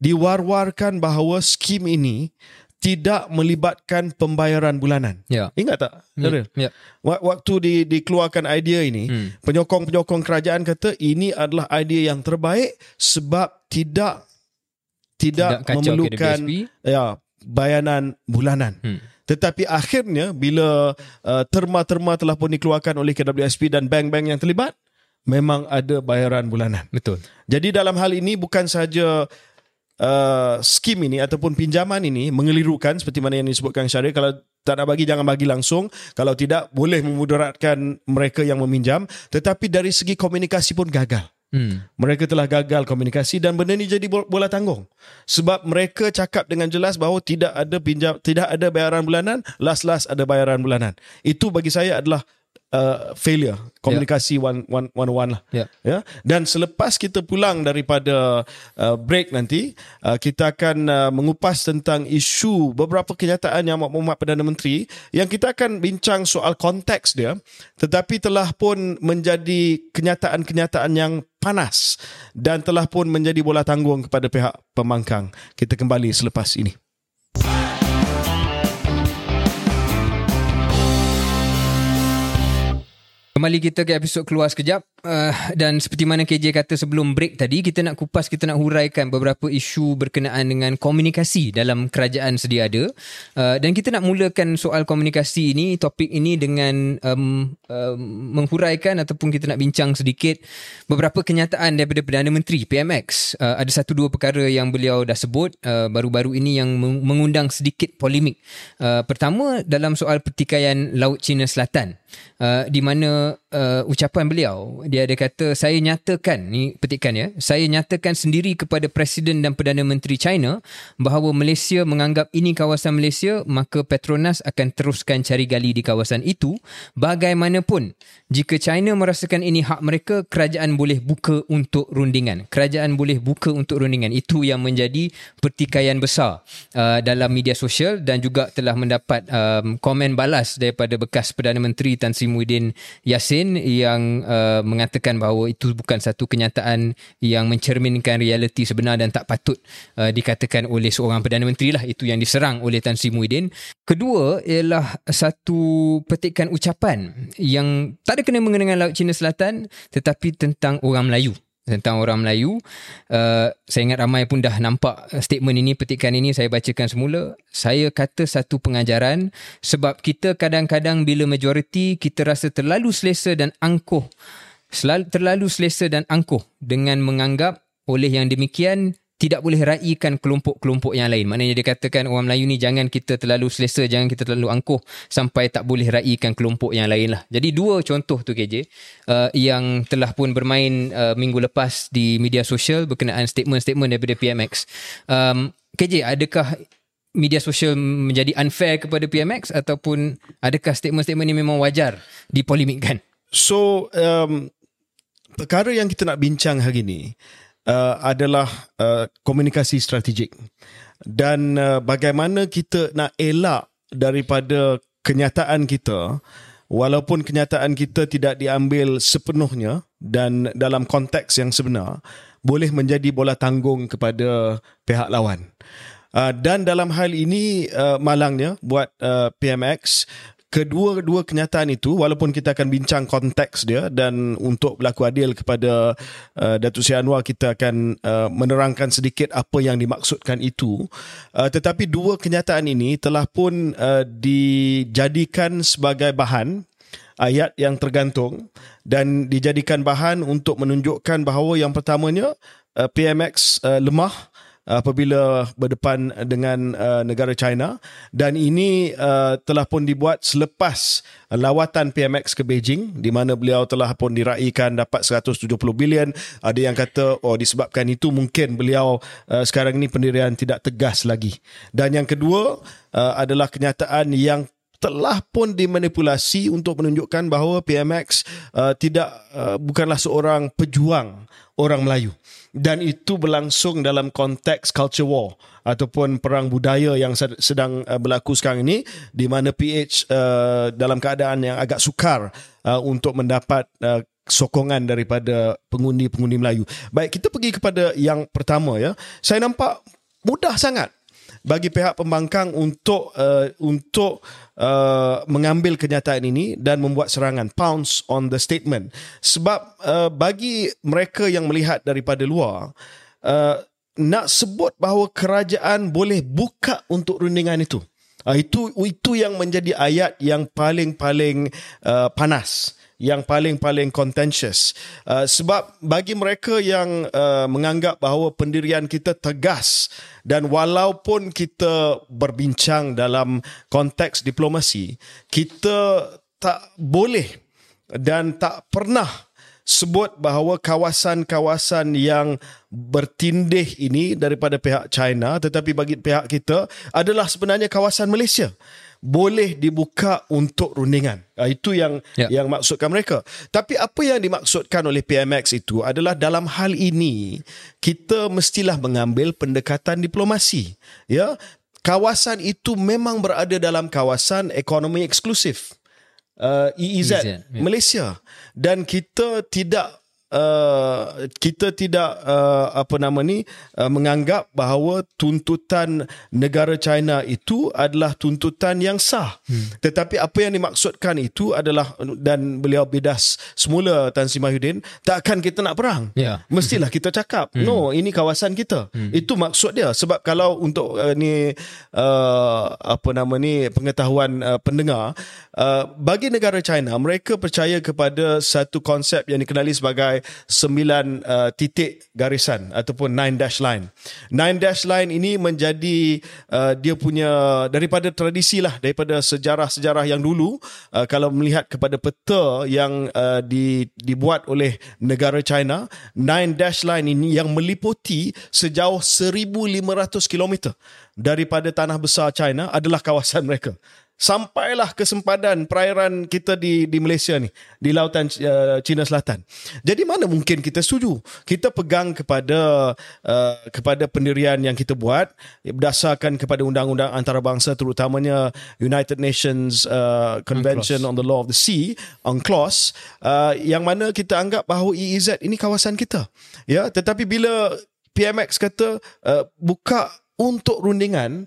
diwar-warkan bahawa skim ini tidak melibatkan pembayaran bulanan. Ya. Ingat tak? Syaril? Ya. Wa- Waktu di, dikeluarkan idea ini, Hmm. penyokong-penyokong kerajaan kata ini adalah idea yang terbaik sebab tidak tidak, Tidak memerlukan ya bayanan bulanan. Hmm. Tetapi akhirnya bila uh, terma-terma telah pun dikeluarkan oleh KWSP dan bank-bank yang terlibat, memang ada bayaran bulanan. Betul. Jadi dalam hal ini bukan saja uh, skim ini ataupun pinjaman ini mengelirukan seperti mana yang disebutkan Syarif. Kalau tak nak bagi jangan bagi langsung. Kalau tidak boleh memudaratkan mereka yang meminjam. Tetapi dari segi komunikasi pun gagal. Hmm. mereka telah gagal komunikasi dan benda ni jadi bol- bola tanggung. Sebab mereka cakap dengan jelas bahawa tidak ada pinjam tidak ada bayaran bulanan last-last ada bayaran bulanan. Itu bagi saya adalah uh, failure komunikasi one one one one lah. Ya. ya? Dan selepas kita pulang daripada uh, break nanti uh, kita akan uh, mengupas tentang isu beberapa kenyataan yang Muhammad Perdana Menteri yang kita akan bincang soal konteks dia tetapi telah pun menjadi kenyataan-kenyataan yang panas dan telah pun menjadi bola tanggung kepada pihak pembangkang kita kembali selepas ini Kembali kita ke episod keluar sekejap uh, dan seperti mana KJ kata sebelum break tadi kita nak kupas kita nak huraikan beberapa isu berkenaan dengan komunikasi dalam kerajaan sedia ada. Uh, dan kita nak mulakan soal komunikasi ini topik ini dengan um, um, menghuraikan ataupun kita nak bincang sedikit beberapa kenyataan daripada Perdana Menteri PMX uh, ada satu dua perkara yang beliau dah sebut uh, baru-baru ini yang meng- mengundang sedikit polemik. Uh, pertama dalam soal pertikaian Laut Cina Selatan uh, di mana uh, ucapan beliau. Dia ada kata saya nyatakan ni petikan ya saya nyatakan sendiri kepada presiden dan perdana menteri China bahawa Malaysia menganggap ini kawasan Malaysia maka Petronas akan teruskan cari gali di kawasan itu. Bagaimanapun jika China merasakan ini hak mereka kerajaan boleh buka untuk rundingan. Kerajaan boleh buka untuk rundingan. Itu yang menjadi pertikaian besar uh, dalam media sosial dan juga telah mendapat um, komen balas daripada bekas Perdana Menteri Tan Sri Muhyiddin Yassin yang uh, mengatakan bahawa itu bukan satu kenyataan yang mencerminkan realiti sebenar dan tak patut uh, dikatakan oleh seorang Perdana Menteri lah itu yang diserang oleh Tan Sri Muhyiddin. Kedua ialah satu petikan ucapan yang tak ada kena mengena dengan Laut Cina Selatan tetapi tentang orang Melayu tentang orang Melayu. Uh, saya ingat ramai pun dah nampak statement ini, petikan ini saya bacakan semula. Saya kata satu pengajaran sebab kita kadang-kadang bila majoriti kita rasa terlalu selesa dan angkuh. Selalu, terlalu selesa dan angkuh dengan menganggap oleh yang demikian tidak boleh raikan kelompok-kelompok yang lain. Maknanya dia katakan orang Melayu ni jangan kita terlalu selesa, jangan kita terlalu angkuh sampai tak boleh raikan kelompok yang lain lah. Jadi dua contoh tu KJ uh, yang telah pun bermain uh, minggu lepas di media sosial berkenaan statement-statement daripada PMX. Um, KJ, adakah media sosial menjadi unfair kepada PMX ataupun adakah statement-statement ini memang wajar dipolemikkan? So um, perkara yang kita nak bincang hari ini uh, adalah uh, komunikasi strategik dan uh, bagaimana kita nak elak daripada kenyataan kita walaupun kenyataan kita tidak diambil sepenuhnya dan dalam konteks yang sebenar boleh menjadi bola tanggung kepada pihak lawan. Uh, dan dalam hal ini uh, malangnya buat uh, PMX kedua-dua kenyataan itu walaupun kita akan bincang konteks dia dan untuk berlaku adil kepada uh, Datuk Seri Anwar kita akan uh, menerangkan sedikit apa yang dimaksudkan itu. Uh, tetapi dua kenyataan ini telah pun uh, dijadikan sebagai bahan ayat yang tergantung dan dijadikan bahan untuk menunjukkan bahawa yang pertamanya uh, PMX uh, lemah apabila berdepan dengan uh, negara China. Dan ini uh, telah pun dibuat selepas lawatan PMX ke Beijing di mana beliau telah pun diraikan dapat 170 bilion. Ada yang kata oh disebabkan itu mungkin beliau uh, sekarang ini pendirian tidak tegas lagi. Dan yang kedua uh, adalah kenyataan yang telah pun dimanipulasi untuk menunjukkan bahawa PMX uh, tidak uh, bukanlah seorang pejuang orang Melayu dan itu berlangsung dalam konteks culture war ataupun perang budaya yang sedang uh, berlaku sekarang ini di mana PH uh, dalam keadaan yang agak sukar uh, untuk mendapat uh, sokongan daripada pengundi-pengundi Melayu. Baik, kita pergi kepada yang pertama ya. Saya nampak mudah sangat bagi pihak pembangkang untuk uh, untuk uh, mengambil kenyataan ini dan membuat serangan pounce on the statement. Sebab uh, bagi mereka yang melihat daripada luar uh, nak sebut bahawa kerajaan boleh buka untuk rundingan itu. Uh, itu itu yang menjadi ayat yang paling-paling uh, panas yang paling-paling contentious. Uh, sebab bagi mereka yang uh, menganggap bahawa pendirian kita tegas dan walaupun kita berbincang dalam konteks diplomasi kita tak boleh dan tak pernah sebut bahawa kawasan-kawasan yang bertindih ini daripada pihak China tetapi bagi pihak kita adalah sebenarnya kawasan Malaysia boleh dibuka untuk rundingan. Uh, itu yang yeah. yang maksudkan mereka. Tapi apa yang dimaksudkan oleh PMX itu adalah dalam hal ini kita mestilah mengambil pendekatan diplomasi. Ya, kawasan itu memang berada dalam kawasan ekonomi eksklusif. Uh, EEZ, EEZ yeah. Malaysia dan kita tidak uh, kita tidak uh, apa nama ni uh, menganggap bahawa tuntutan negara China itu adalah tuntutan yang sah. Hmm. Tetapi apa yang dimaksudkan itu adalah dan beliau bidas semula Tan Sri Mahyudin takkan kita nak perang. Yeah. Mestilah kita cakap hmm. no ini kawasan kita. Hmm. Itu maksud dia sebab kalau untuk uh, ni uh, apa nama ni pengetahuan uh, pendengar uh, bagi negara China mereka percaya kepada satu konsep yang dikenali sebagai sembilan uh, titik garisan ataupun nine dash line. Nine dash line ini menjadi uh, dia punya daripada tradisi lah daripada sejarah-sejarah yang dulu uh, kalau melihat kepada peta yang uh, di, dibuat oleh negara China, nine dash line ini yang meliputi sejauh 1500 km daripada tanah besar China adalah kawasan mereka sampailah ke sempadan perairan kita di di Malaysia ni di lautan uh, Cina Selatan. Jadi mana mungkin kita setuju? Kita pegang kepada uh, kepada pendirian yang kita buat berdasarkan kepada undang-undang antarabangsa terutamanya United Nations uh, Convention UNCLOS. on the Law of the Sea UNCLOS uh, yang mana kita anggap bahawa EEZ ini kawasan kita. Ya, tetapi bila PMX kata uh, buka untuk rundingan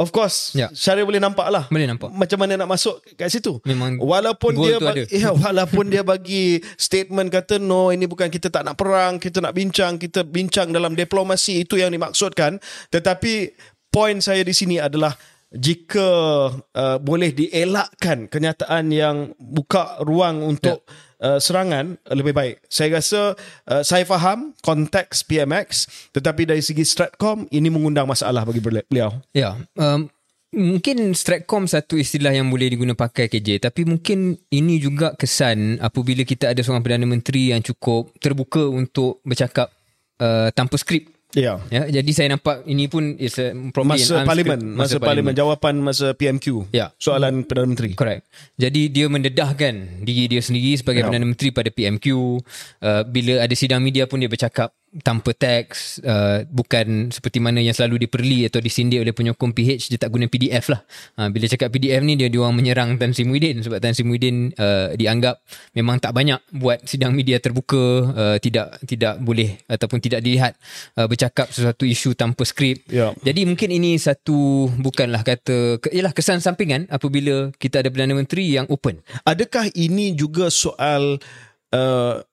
Of course, ya. Syarif boleh nampak lah. Boleh nampak. Macam mana nak masuk kat situ. Memang walaupun dia bagi, ya, walaupun dia bagi statement kata no ini bukan kita tak nak perang, kita nak bincang, kita bincang dalam diplomasi itu yang dimaksudkan. Tetapi poin saya di sini adalah jika uh, boleh dielakkan kenyataan yang buka ruang untuk ya uh, serangan lebih baik. Saya rasa uh, saya faham konteks PMX tetapi dari segi Stratcom ini mengundang masalah bagi beliau. Ya. Um, mungkin Stratcom satu istilah yang boleh diguna pakai KJ tapi mungkin ini juga kesan apabila kita ada seorang Perdana Menteri yang cukup terbuka untuk bercakap uh, tanpa skrip Ya. Ya, jadi saya nampak ini pun is a, probably Masa parlimen, unscript- masa, parlimen, jawapan masa PMQ. Ya. Soalan Perdana Menteri. Correct. Jadi dia mendedahkan diri dia sendiri sebagai Ya. Perdana Menteri pada PMQ. Uh, bila ada sidang media pun dia bercakap tanpa teks. Uh, bukan seperti mana yang selalu diperli atau disindir oleh penyokong PH. Dia tak guna PDF lah. Uh, bila cakap PDF ni dia diorang menyerang Tan Sri Muhyiddin. Sebab Tan Sri Muhyiddin uh, dianggap memang tak banyak buat sidang media terbuka. Uh, tidak tidak boleh ataupun tidak dilihat uh, bercakap sesuatu isu tanpa skrip. Ya. Jadi mungkin ini satu bukanlah kata ke, ialah kesan sampingan apabila kita ada Perdana Menteri yang open. Adakah ini juga soal uh,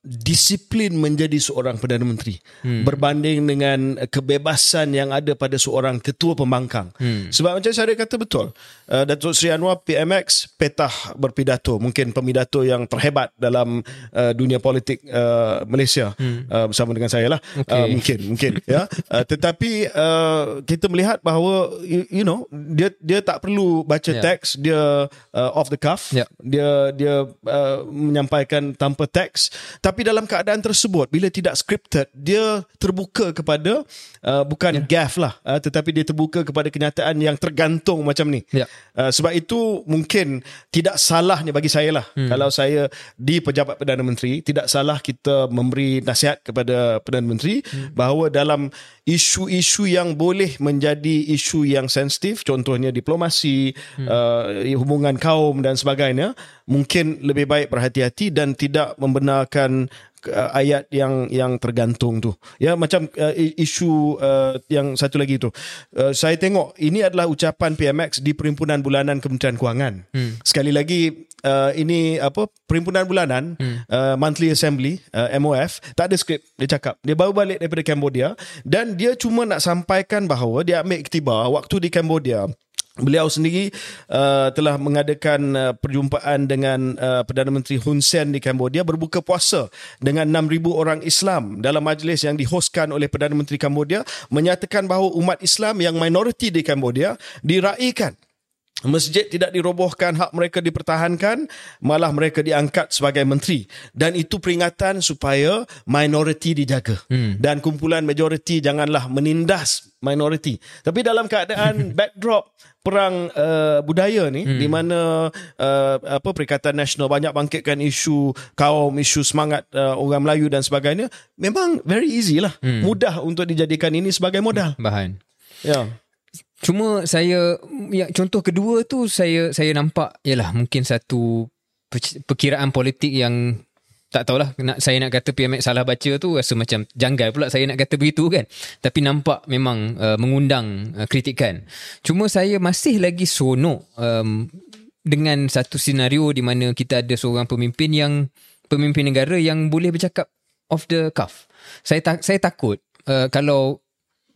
disiplin menjadi seorang Perdana Menteri hmm. berbanding dengan kebebasan yang ada pada seorang ketua pembangkang. Hmm. Sebab macam saya kata betul. Uh, Datuk Seri Anwar PMX petah berpidato, mungkin pemidato yang terhebat dalam uh, dunia politik uh, Malaysia hmm. uh, bersama dengan saya lah. Okay. Uh, mungkin mungkin ya. Uh, tetapi uh, kita melihat bahawa you, you know dia dia tak perlu baca Ya. teks, dia uh, off the cuff Ya. dia dia uh, menyampaikan tanpa teks tapi dalam keadaan tersebut bila tidak scripted dia terbuka kepada uh, bukan yeah. gaff lah uh, tetapi dia terbuka kepada kenyataan yang tergantung macam ni Ya. uh, sebab itu mungkin tidak salahnya bagi saya lah hmm. kalau saya di pejabat Perdana Menteri tidak salah kita memberi nasihat kepada Perdana Menteri hmm. bahawa dalam isu-isu yang boleh menjadi isu yang sensitif contohnya diplomasi hmm. uh, hubungan kaum dan sebagainya mungkin lebih baik berhati-hati dan tidak membenarkan uh, ayat yang yang tergantung tu. Ya macam uh, isu uh, yang satu lagi tu. Uh, saya tengok ini adalah ucapan PMX di perhimpunan bulanan Kementerian Kewangan. Hmm. sekali lagi uh, ini apa perhimpunan bulanan hmm. uh, monthly assembly uh, MOF tak ada skrip dia cakap. Dia baru balik daripada Cambodia dan dia cuma nak sampaikan bahawa dia ambil iktibar waktu di Cambodia Beliau sendiri uh, telah mengadakan uh, perjumpaan dengan uh, Perdana Menteri Hun Sen di Cambodia berbuka puasa dengan 6,000 orang Islam dalam majlis yang dihoskan oleh Perdana Menteri Cambodia menyatakan bahawa umat Islam yang minoriti di Cambodia diraikan Masjid tidak dirobohkan, hak mereka dipertahankan, malah mereka diangkat sebagai menteri. Dan itu peringatan supaya minoriti dijaga. Hmm. Dan kumpulan majoriti janganlah menindas minoriti. Tapi dalam keadaan backdrop perang uh, budaya ni hmm. di mana uh, apa Perikatan Nasional banyak bangkitkan isu kaum, isu semangat uh, orang Melayu dan sebagainya, memang very easy lah. Hmm. Mudah untuk dijadikan ini sebagai modal. Bahan. Ya. Cuma saya ya, contoh kedua tu saya saya nampak ialah mungkin satu pe- perkiraan politik yang tak tahulah nak saya nak kata PMX salah baca tu rasa macam janggal pula saya nak kata begitu kan. Tapi nampak memang uh, mengundang uh, kritikan. Cuma saya masih lagi sonok um, dengan satu senario di mana kita ada seorang pemimpin yang pemimpin negara yang boleh bercakap off the cuff. Saya tak saya takut uh, kalau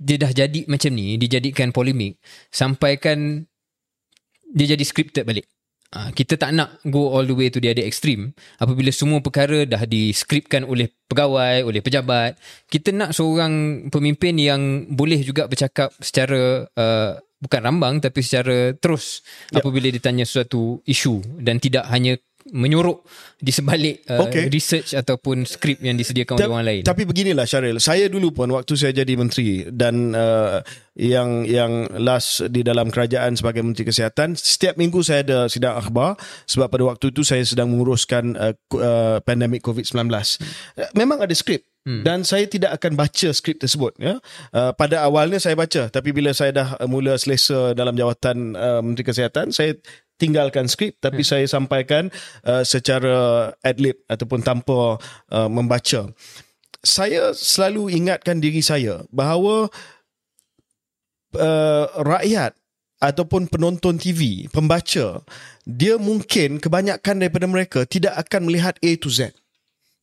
dia dah jadi macam ni dijadikan polemik sampaikan dia jadi scripted balik Ha, kita tak nak go all the way to the other extreme apabila semua perkara dah diskripkan oleh pegawai, oleh pejabat. Kita nak seorang pemimpin yang boleh juga bercakap secara uh, bukan rambang tapi secara terus Ya. apabila ditanya sesuatu isu dan tidak hanya menyorok di sebalik uh, Okey. research ataupun skrip yang disediakan oleh orang lain. Tapi beginilah Syaril, saya dulu pun waktu saya jadi menteri dan uh, yang yang last di dalam kerajaan sebagai menteri kesihatan, setiap minggu saya ada sidang akhbar sebab pada waktu itu saya sedang menguruskan uh, uh, pandemik COVID-19. Uh, memang ada skrip Hmm. Dan saya tidak akan baca skrip tersebut ya. Uh, pada awalnya saya baca tapi bila saya dah mula selesa dalam jawatan uh, menteri kesihatan saya tinggalkan skrip tapi hmm. saya sampaikan uh, secara adlib ataupun tanpa uh, membaca. Saya selalu ingatkan diri saya bahawa uh, rakyat ataupun penonton TV, pembaca, dia mungkin kebanyakan daripada mereka tidak akan melihat A to Z.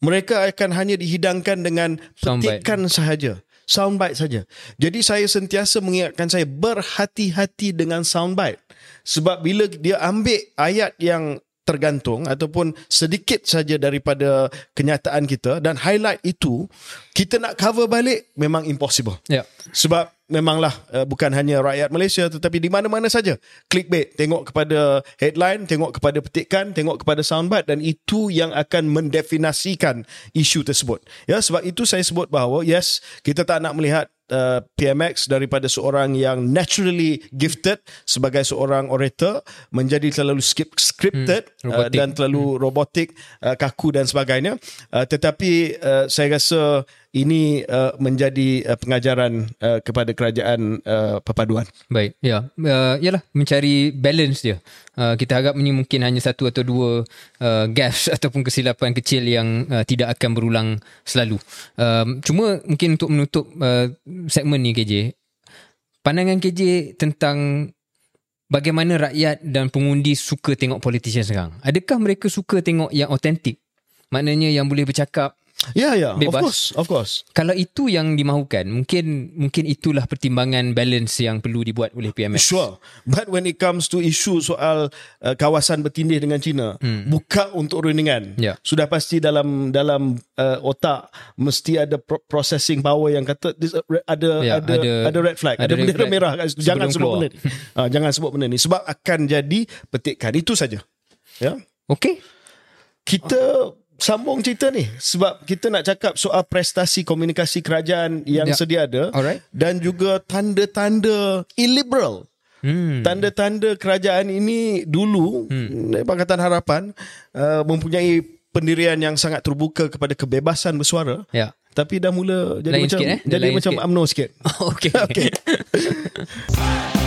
Mereka akan hanya dihidangkan dengan petikan sahaja. Soundbite saja. Jadi saya sentiasa mengingatkan saya berhati-hati dengan soundbite. Sebab bila dia ambil ayat yang tergantung ataupun sedikit saja daripada kenyataan kita dan highlight itu, kita nak cover balik memang impossible. Ya. Sebab memanglah uh, bukan hanya rakyat Malaysia tetapi di mana-mana saja. Clickbait tengok kepada headline tengok kepada petikan tengok kepada soundbite dan itu yang akan mendefinasikan isu tersebut. Ya sebab itu saya sebut bahawa yes kita tak nak melihat uh, PMX daripada seorang yang naturally gifted sebagai seorang orator menjadi terlalu skip, scripted Hmm, uh, dan terlalu robotik uh, kaku dan sebagainya. Uh, tetapi uh, saya rasa ini uh, menjadi uh, pengajaran uh, kepada kerajaan uh, perpaduan Baik, ya. Uh, yalah, mencari balance dia. Uh, kita harap ini mungkin hanya satu atau dua uh, gaffes ataupun kesilapan kecil yang uh, tidak akan berulang selalu. Um, cuma mungkin untuk menutup uh, segmen ni KJ, pandangan KJ tentang bagaimana rakyat dan pengundi suka tengok politician sekarang. Adakah mereka suka tengok yang autentik? Maknanya yang boleh bercakap ya ya of Bebas. course of course kalau itu yang dimaukan, mungkin mungkin itulah pertimbangan balance yang perlu dibuat oleh PMX. Sure. But when it comes to isu soal uh, kawasan bertindih dengan China, hmm. buka untuk rundingan. Ya. Sudah pasti dalam dalam uh, otak mesti ada pro- processing power yang kata this, uh, ada, Ya, ada ada- ada red flag, ada ada, bendera flag merah kat situ. Jangan sebut keluar. benda ni. uh, jangan sebut benda ni sebab akan jadi petikan itu saja. Ya. Okey. Kita sambung cerita ni sebab kita nak cakap soal prestasi komunikasi kerajaan yang Ya. sedia ada Alright. dan juga tanda-tanda illiberal Hmm. Tanda-tanda kerajaan ini dulu hmm. Pakatan Harapan uh, mempunyai pendirian yang sangat terbuka kepada kebebasan bersuara Ya. tapi dah mula jadi Lain macam sikit, eh? Jadi lain macam sikit. UMNO sikit. Okey. Okey.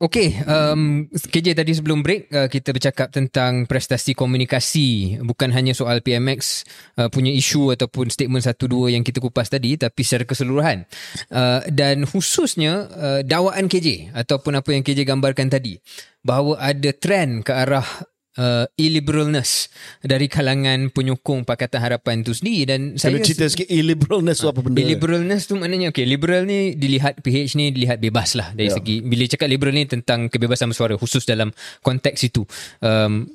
Okey, um, KJ tadi sebelum break uh, kita bercakap tentang prestasi komunikasi bukan hanya soal PMX uh, punya isu ataupun statement satu dua yang kita kupas tadi tapi secara keseluruhan. Uh, dan khususnya uh, dakwaan KJ ataupun apa yang KJ gambarkan tadi bahawa ada trend ke arah uh, illiberalness dari kalangan penyokong Pakatan Harapan itu sendiri dan saya Kena cerita sikit illiberalness tu apa benda? Liberalness tu maknanya okay, liberal ni dilihat PH ni dilihat bebas lah dari Ya. segi bila cakap liberal ni tentang kebebasan bersuara khusus dalam konteks itu. Um,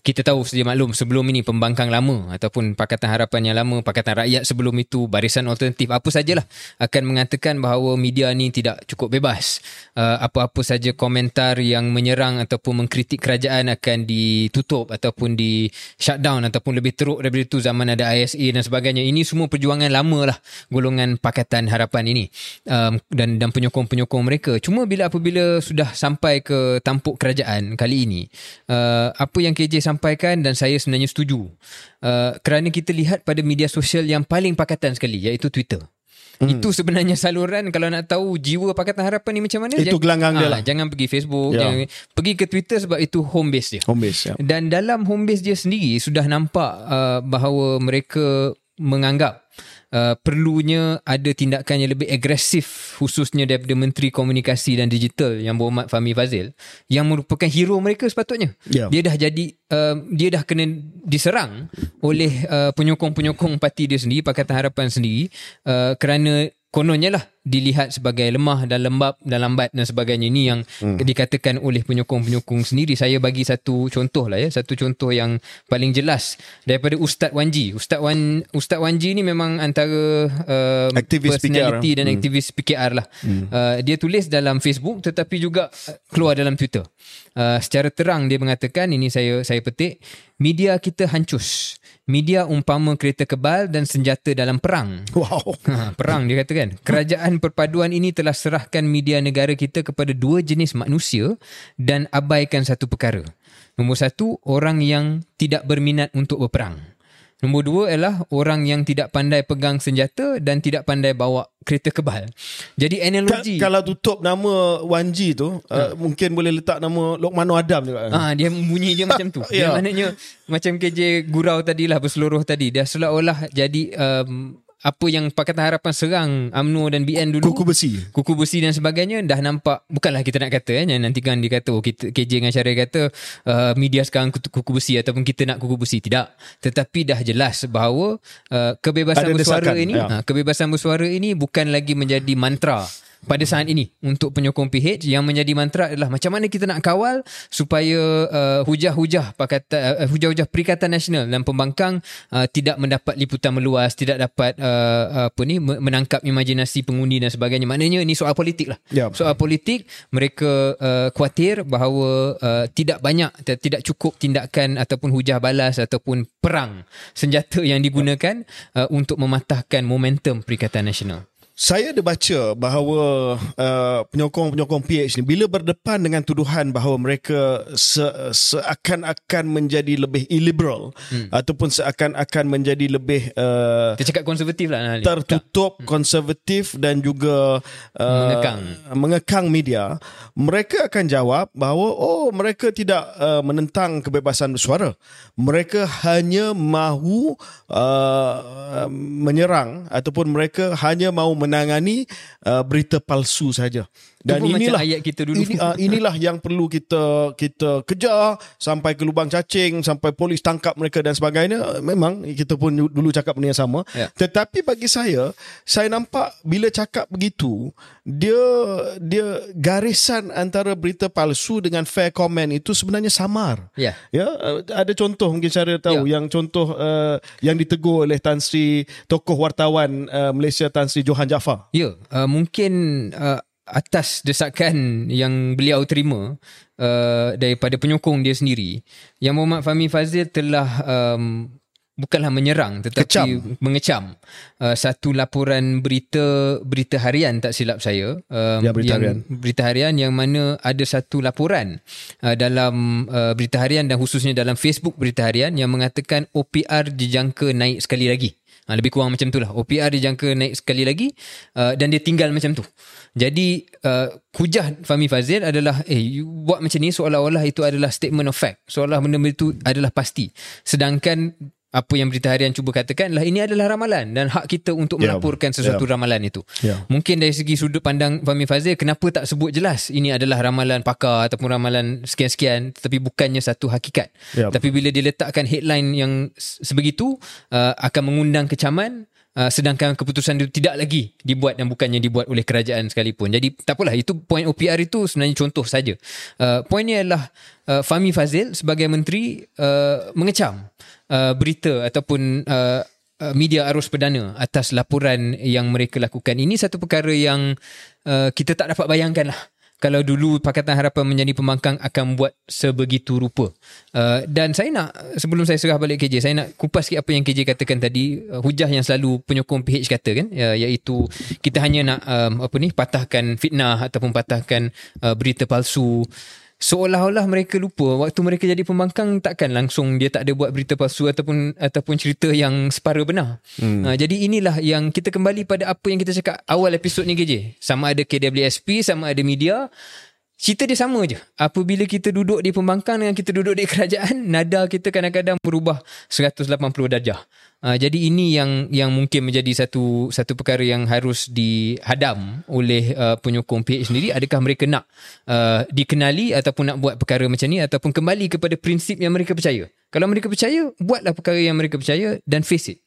kita tahu sedia maklum sebelum ini pembangkang lama ataupun Pakatan Harapan yang lama, Pakatan Rakyat sebelum itu, Barisan Alternatif apa sajalah akan mengatakan bahawa media ni tidak cukup bebas. Uh, apa-apa saja komentar yang menyerang ataupun mengkritik kerajaan akan ditutup ataupun di shutdown ataupun lebih teruk daripada itu zaman ada ISA dan sebagainya. Ini semua perjuangan lama lah golongan Pakatan Harapan ini um, dan dan penyokong-penyokong mereka. Cuma bila apabila sudah sampai ke tampuk kerajaan kali ini, uh, apa yang KJ sampaikan dan saya sebenarnya setuju. Uh, kerana kita lihat pada media sosial yang paling pakatan sekali iaitu Twitter. Hmm. Itu sebenarnya saluran kalau nak tahu jiwa Pakatan Harapan ni macam mana. Itu jangan- gelanggang dia Ah, lah. Jangan pergi Facebook, Ya. jangan, pergi ke Twitter sebab itu home base dia. Home base ya. Dan dalam home base dia sendiri sudah nampak uh, bahawa mereka menganggap uh, perlunya ada tindakan yang lebih agresif khususnya daripada Menteri Komunikasi dan Digital yang berhormat Fahmi Fazil yang merupakan hero mereka sepatutnya. Ya. Dia dah jadi uh, dia dah kena diserang oleh uh, penyokong-penyokong parti dia sendiri Pakatan Harapan sendiri uh, kerana kononnya lah dilihat sebagai lemah dan lembab dan lambat dan sebagainya. Ini yang hmm. dikatakan oleh penyokong-penyokong sendiri. Saya bagi satu contoh lah ya. Satu contoh yang paling jelas daripada Ustaz Wanji. Ustaz Wan Ustaz Wanji ni memang antara uh, Aktivis personality PKR. dan aktivis PKR lah. Hmm. uh, dia tulis dalam Facebook tetapi juga uh, keluar dalam Twitter. Uh, secara terang dia mengatakan ini saya saya petik media kita hancus media umpama kereta kebal dan senjata dalam perang Wow. Ha, perang dia katakan. Kerajaan perpaduan ini telah serahkan media negara kita kepada dua jenis manusia dan abaikan satu perkara. Nombor satu, orang yang tidak berminat untuk berperang. Nombor dua ialah orang yang tidak pandai pegang senjata dan tidak pandai bawa kereta kebal. Jadi Ka- analogi... kalau tutup nama Wanji tu, uh, mungkin boleh letak nama Lokmano Adam juga. Ah dia bunyi dia macam tu. Dia Ya. maknanya macam KJ gurau tadi lah berseluruh tadi. Dia seolah-olah jadi um, apa yang Pakatan Harapan serang UMNO dan BN dulu. Kuku besi. kuku besi dan sebagainya dah nampak bukanlah kita nak kata eh nanti kan dikata oh kita KJ dengan Syarif kata uh, media sekarang kuku, kuku besi ataupun kita nak kuku besi tidak tetapi dah jelas bahawa uh, kebebasan Ada bersuara desakan, ini ya. ha, kebebasan bersuara ini bukan lagi menjadi mantra pada saat ini untuk penyokong PH yang menjadi mantra adalah macam mana kita nak kawal supaya uh, hujah-hujah pakatan uh, hujah-hujah Perikatan Nasional dan pembangkang uh, tidak mendapat liputan meluas, tidak dapat uh, apa ni menangkap imajinasi pengundi dan sebagainya. Maknanya ini soal politik lah. Ya. Soal politik mereka uh, khawatir bahawa uh, tidak banyak tidak cukup tindakan ataupun hujah balas ataupun perang senjata yang digunakan uh, untuk mematahkan momentum Perikatan Nasional. Saya ada baca bahawa uh, penyokong-penyokong PH ni bila berdepan dengan tuduhan bahawa mereka se- seakan-akan menjadi lebih illiberal hmm. ataupun seakan-akan menjadi lebih uh, Kita cakap konservatif lah tertutup, tak. konservatif dan juga uh, mengekang mengekang media, mereka akan jawab bahawa oh mereka tidak uh, menentang kebebasan bersuara. Mereka hanya mahu uh, menyerang ataupun mereka hanya mahu menangani uh, berita palsu saja. Dan inilah ayat kita dulu. Ini, uh, inilah yang perlu kita kita kejar sampai ke lubang cacing, sampai polis tangkap mereka dan sebagainya. Memang kita pun dulu cakap benda yang sama. Ya. Tetapi bagi saya, saya nampak bila cakap begitu, dia dia garisan antara berita palsu dengan fair comment itu sebenarnya samar. Ya. Ya, uh, ada contoh mungkin cara tahu ya. yang contoh uh, yang ditegur oleh Tan Sri tokoh wartawan uh, Malaysia Tan Sri Johan Jaafar. Ya, uh, mungkin uh, atas desakan yang beliau terima uh, daripada penyokong dia sendiri yang Muhammad Fahmi Fazil telah um, bukanlah menyerang tetapi Kecam. mengecam uh, satu laporan berita berita harian tak silap saya um, ya, berita yang harian. berita harian yang mana ada satu laporan uh, dalam uh, berita harian dan khususnya dalam Facebook berita harian yang mengatakan OPR dijangka naik sekali lagi Ha, lebih kurang macam tu lah. OPR dijangka naik sekali lagi uh, dan dia tinggal macam tu. Jadi uh, hujah Fahmi Fazil adalah eh you buat macam ni seolah-olah itu adalah statement of fact. Seolah benda-benda itu adalah pasti. Sedangkan apa yang berita harian cuba katakan adalah ini adalah ramalan dan hak kita untuk ya, melaporkan sesuatu yeah. ramalan itu. Yeah. Mungkin dari segi sudut pandang Fahmi Fazil kenapa tak sebut jelas ini adalah ramalan pakar ataupun ramalan sekian-sekian tetapi bukannya satu hakikat. Yeah. Tapi bila diletakkan headline yang sebegitu uh, akan mengundang kecaman Uh, sedangkan keputusan itu tidak lagi dibuat dan bukannya dibuat oleh kerajaan sekalipun. Jadi tak apalah itu poin OPR itu sebenarnya contoh saja. Uh, poinnya adalah uh, Fahmi Fazil sebagai menteri uh, mengecam uh, berita ataupun uh, uh, media arus perdana atas laporan yang mereka lakukan. Ini satu perkara yang uh, kita tak dapat bayangkan lah kalau dulu Pakatan Harapan menjadi pembangkang akan buat sebegitu rupa. Uh, dan saya nak, sebelum saya serah balik KJ, saya nak kupas sikit apa yang KJ katakan tadi, uh, hujah yang selalu penyokong PH kata kan, uh, iaitu kita hanya nak um, apa ni patahkan fitnah ataupun patahkan uh, berita palsu seolah-olah mereka lupa waktu mereka jadi pembangkang takkan langsung dia tak ada buat berita palsu ataupun ataupun cerita yang separa benar. Hmm. Ha, jadi inilah yang kita kembali pada apa yang kita cakap awal episod ni KJ. Sama ada KWSP, sama ada media, Cerita dia sama je. Apabila kita duduk di pembangkang dengan kita duduk di kerajaan, nada kita kadang-kadang berubah 180 darjah. Uh, jadi ini yang yang mungkin menjadi satu satu perkara yang harus dihadam oleh uh, penyokong PH sendiri. Adakah mereka nak uh, dikenali ataupun nak buat perkara macam ni ataupun kembali kepada prinsip yang mereka percaya. Kalau mereka percaya, buatlah perkara yang mereka percaya dan face it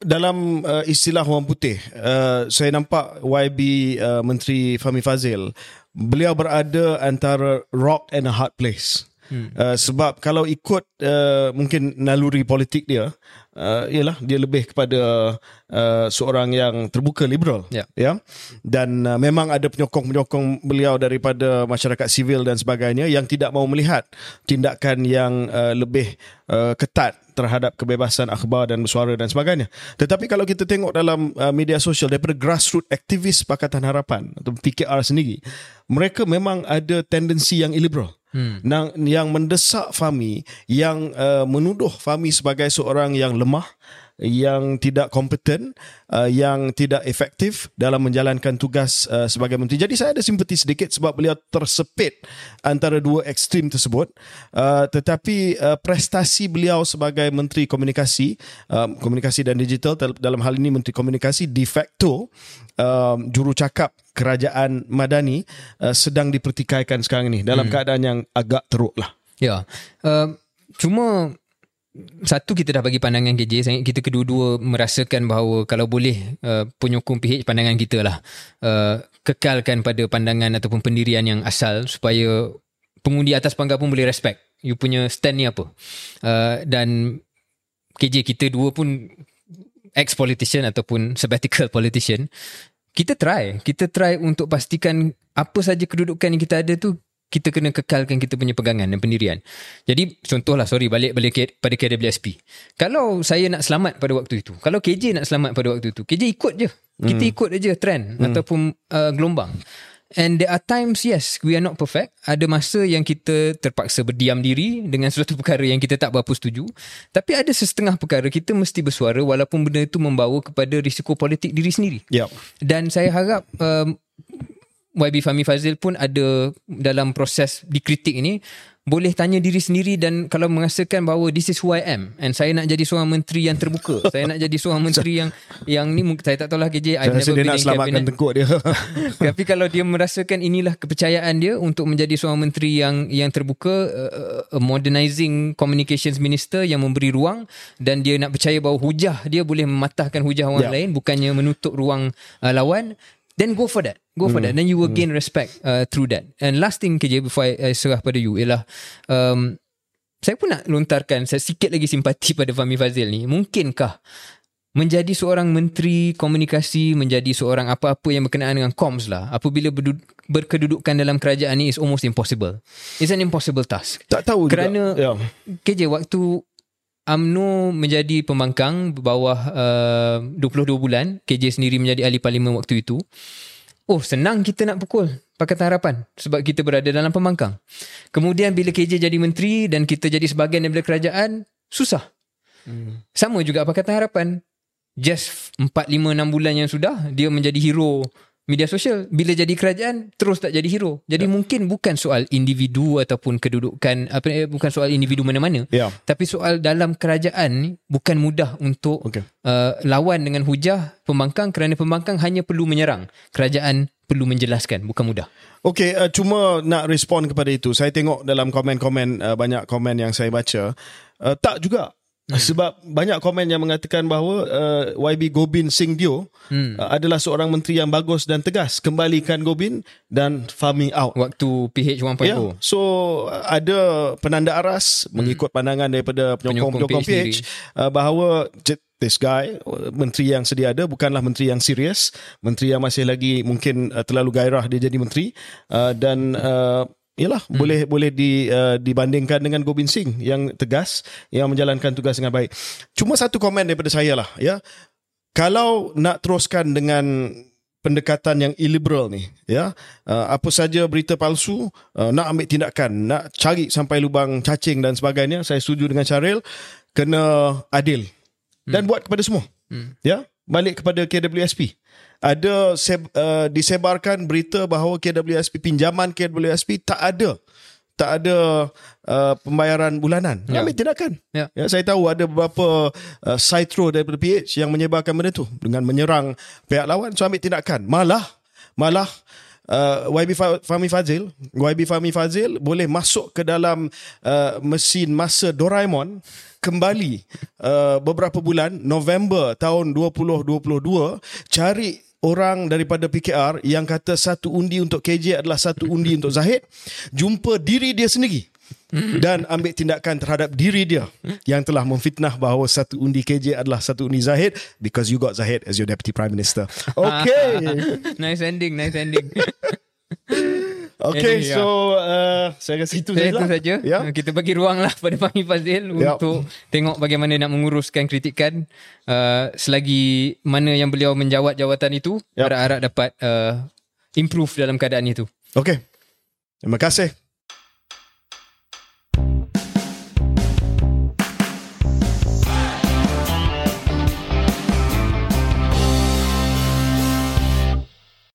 dalam uh, istilah orang putih, uh, saya nampak YB uh, Menteri Fahmi Fazil, beliau berada antara rock and a hard place. Hmm. Uh, sebab kalau ikut uh, mungkin naluri politik dia, uh, ialah dia lebih kepada uh, seorang yang terbuka liberal, yeah. ya. Dan uh, memang ada penyokong-penyokong beliau daripada masyarakat sivil dan sebagainya yang tidak mau melihat tindakan yang uh, lebih uh, ketat terhadap kebebasan akhbar dan bersuara dan sebagainya. Tetapi kalau kita tengok dalam uh, media sosial daripada grassroots aktivis Pakatan Harapan atau PKR sendiri, mereka memang ada tendensi yang illiberal hmm. yang, yang mendesak Fami yang uh, menuduh Fami sebagai seorang yang lemah yang tidak kompeten, uh, yang tidak efektif dalam menjalankan tugas uh, sebagai menteri. Jadi saya ada simpati sedikit sebab beliau tersepit antara dua ekstrim tersebut. Uh, tetapi uh, prestasi beliau sebagai menteri komunikasi, uh, komunikasi dan digital dalam hal ini menteri komunikasi de facto uh, juru cakap kerajaan Madani uh, sedang dipertikaikan sekarang ini dalam hmm. keadaan yang agak teruk lah. Ya. Uh, cuma satu kita dah bagi pandangan KJ kita kedua-dua merasakan bahawa kalau boleh uh, penyokong PH pandangan kita lah. Uh, kekalkan pada pandangan ataupun pendirian yang asal supaya pengundi atas pangkat pun boleh respect. You punya stand ni apa. Uh, dan KJ kita dua pun ex-politician ataupun sabbatical politician kita try. Kita try untuk pastikan apa saja kedudukan yang kita ada tu kita kena kekalkan kita punya pegangan dan pendirian. Jadi contohlah sorry balik balik pada KWSP. Kalau saya nak selamat pada waktu itu, kalau KJ nak selamat pada waktu itu, KJ ikut je. Kita hmm. ikut aja trend hmm. ataupun uh, gelombang. And there are times yes we are not perfect. Ada masa yang kita terpaksa berdiam diri dengan sesuatu perkara yang kita tak berapa setuju. Tapi ada sesetengah perkara kita mesti bersuara walaupun benda itu membawa kepada risiko politik diri sendiri. Yep. Dan saya harap um, YB Fahmi Fazil pun ada dalam proses dikritik ini boleh tanya diri sendiri dan kalau merasakan bahawa this is who I am and saya nak jadi seorang menteri yang terbuka saya nak jadi seorang menteri yang yang ni saya tak tahu lah KJ I've never dia nak selamatkan tengkuk dia tapi kalau dia merasakan inilah kepercayaan dia untuk menjadi seorang menteri yang yang terbuka uh, a modernizing communications minister yang memberi ruang dan dia nak percaya bahawa hujah dia boleh mematahkan hujah orang yeah. lain bukannya menutup ruang uh, lawan then go for that go for mm. that then you will mm. gain respect uh, through that and last thing KJ before I, I serah pada you ialah um, saya pun nak lontarkan saya sikit lagi simpati pada Fahmi Fazil ni mungkinkah menjadi seorang menteri komunikasi menjadi seorang apa-apa yang berkenaan dengan comms lah apabila berkedudukan dalam kerajaan ni is almost impossible it's an impossible task tak tahu kerana juga. Yeah. KJ waktu UMNO menjadi pembangkang bawah uh, 22 bulan. KJ sendiri menjadi ahli parlimen waktu itu. Oh senang kita nak pukul Pakatan Harapan sebab kita berada dalam pembangkang. Kemudian bila KJ jadi menteri dan kita jadi sebahagian daripada kerajaan susah. Hmm. sama juga Pakatan Harapan. Just 4 5 6 bulan yang sudah dia menjadi hero media sosial bila jadi kerajaan terus tak jadi hero jadi ya. mungkin bukan soal individu ataupun kedudukan apa eh, bukan soal individu mana-mana ya. tapi soal dalam kerajaan ni bukan mudah untuk okay. uh, lawan dengan hujah pembangkang kerana pembangkang hanya perlu menyerang kerajaan perlu menjelaskan bukan mudah Okey, uh, cuma nak respon kepada itu. Saya tengok dalam komen-komen uh, banyak komen yang saya baca, uh, tak juga Hmm. Sebab banyak komen yang mengatakan bahawa uh, YB Gobin Singh Dio hmm. uh, adalah seorang menteri yang bagus dan tegas. Kembalikan Gobin dan Fahmi out. Waktu PH 1.0. Yeah. So ada penanda aras hmm. mengikut pandangan daripada penyokong-penyokong PH, PH uh, bahawa this guy, menteri yang sedia ada bukanlah menteri yang serius. Menteri yang masih lagi mungkin uh, terlalu gairah dia jadi menteri. Uh, dan... Uh, Yalah hmm. boleh boleh di uh, dibandingkan dengan Gobin Singh yang tegas yang menjalankan tugas dengan baik. Cuma satu komen daripada saya lah ya. Kalau nak teruskan dengan pendekatan yang illiberal ni ya uh, apa saja berita palsu uh, nak ambil tindakan nak cari sampai lubang cacing dan sebagainya saya setuju dengan Syaril kena adil dan hmm. buat kepada semua hmm. ya balik kepada KWSP ada uh, disebarkan berita bahawa KWSP pinjaman KWSP tak ada tak ada uh, pembayaran bulanan. Ya. Ambil tindakan. Ya. ya. saya tahu ada beberapa uh, sitro daripada PH yang menyebarkan benda tu dengan menyerang pihak lawan. So ambil tindakan. Malah malah uh, YB Fahmi Fazil, YB Fahmi Fazil boleh masuk ke dalam uh, mesin masa Doraemon kembali uh, beberapa bulan November tahun 2022 cari orang daripada PKR yang kata satu undi untuk KJ adalah satu undi untuk Zahid jumpa diri dia sendiri dan ambil tindakan terhadap diri dia yang telah memfitnah bahawa satu undi KJ adalah satu undi Zahid because you got Zahid as your deputy prime minister. Okay. nice ending, nice ending. Okay, Jadi, so ya. uh, saya rasa itu saja. Itu saja. Yeah. Kita bagi ruang lah pada Fahmi Fazil yeah. untuk tengok bagaimana nak menguruskan kritikan uh, selagi mana yang beliau menjawat jawatan itu ya. yeah. harap-harap dapat uh, improve dalam keadaan itu. Okay. Terima kasih.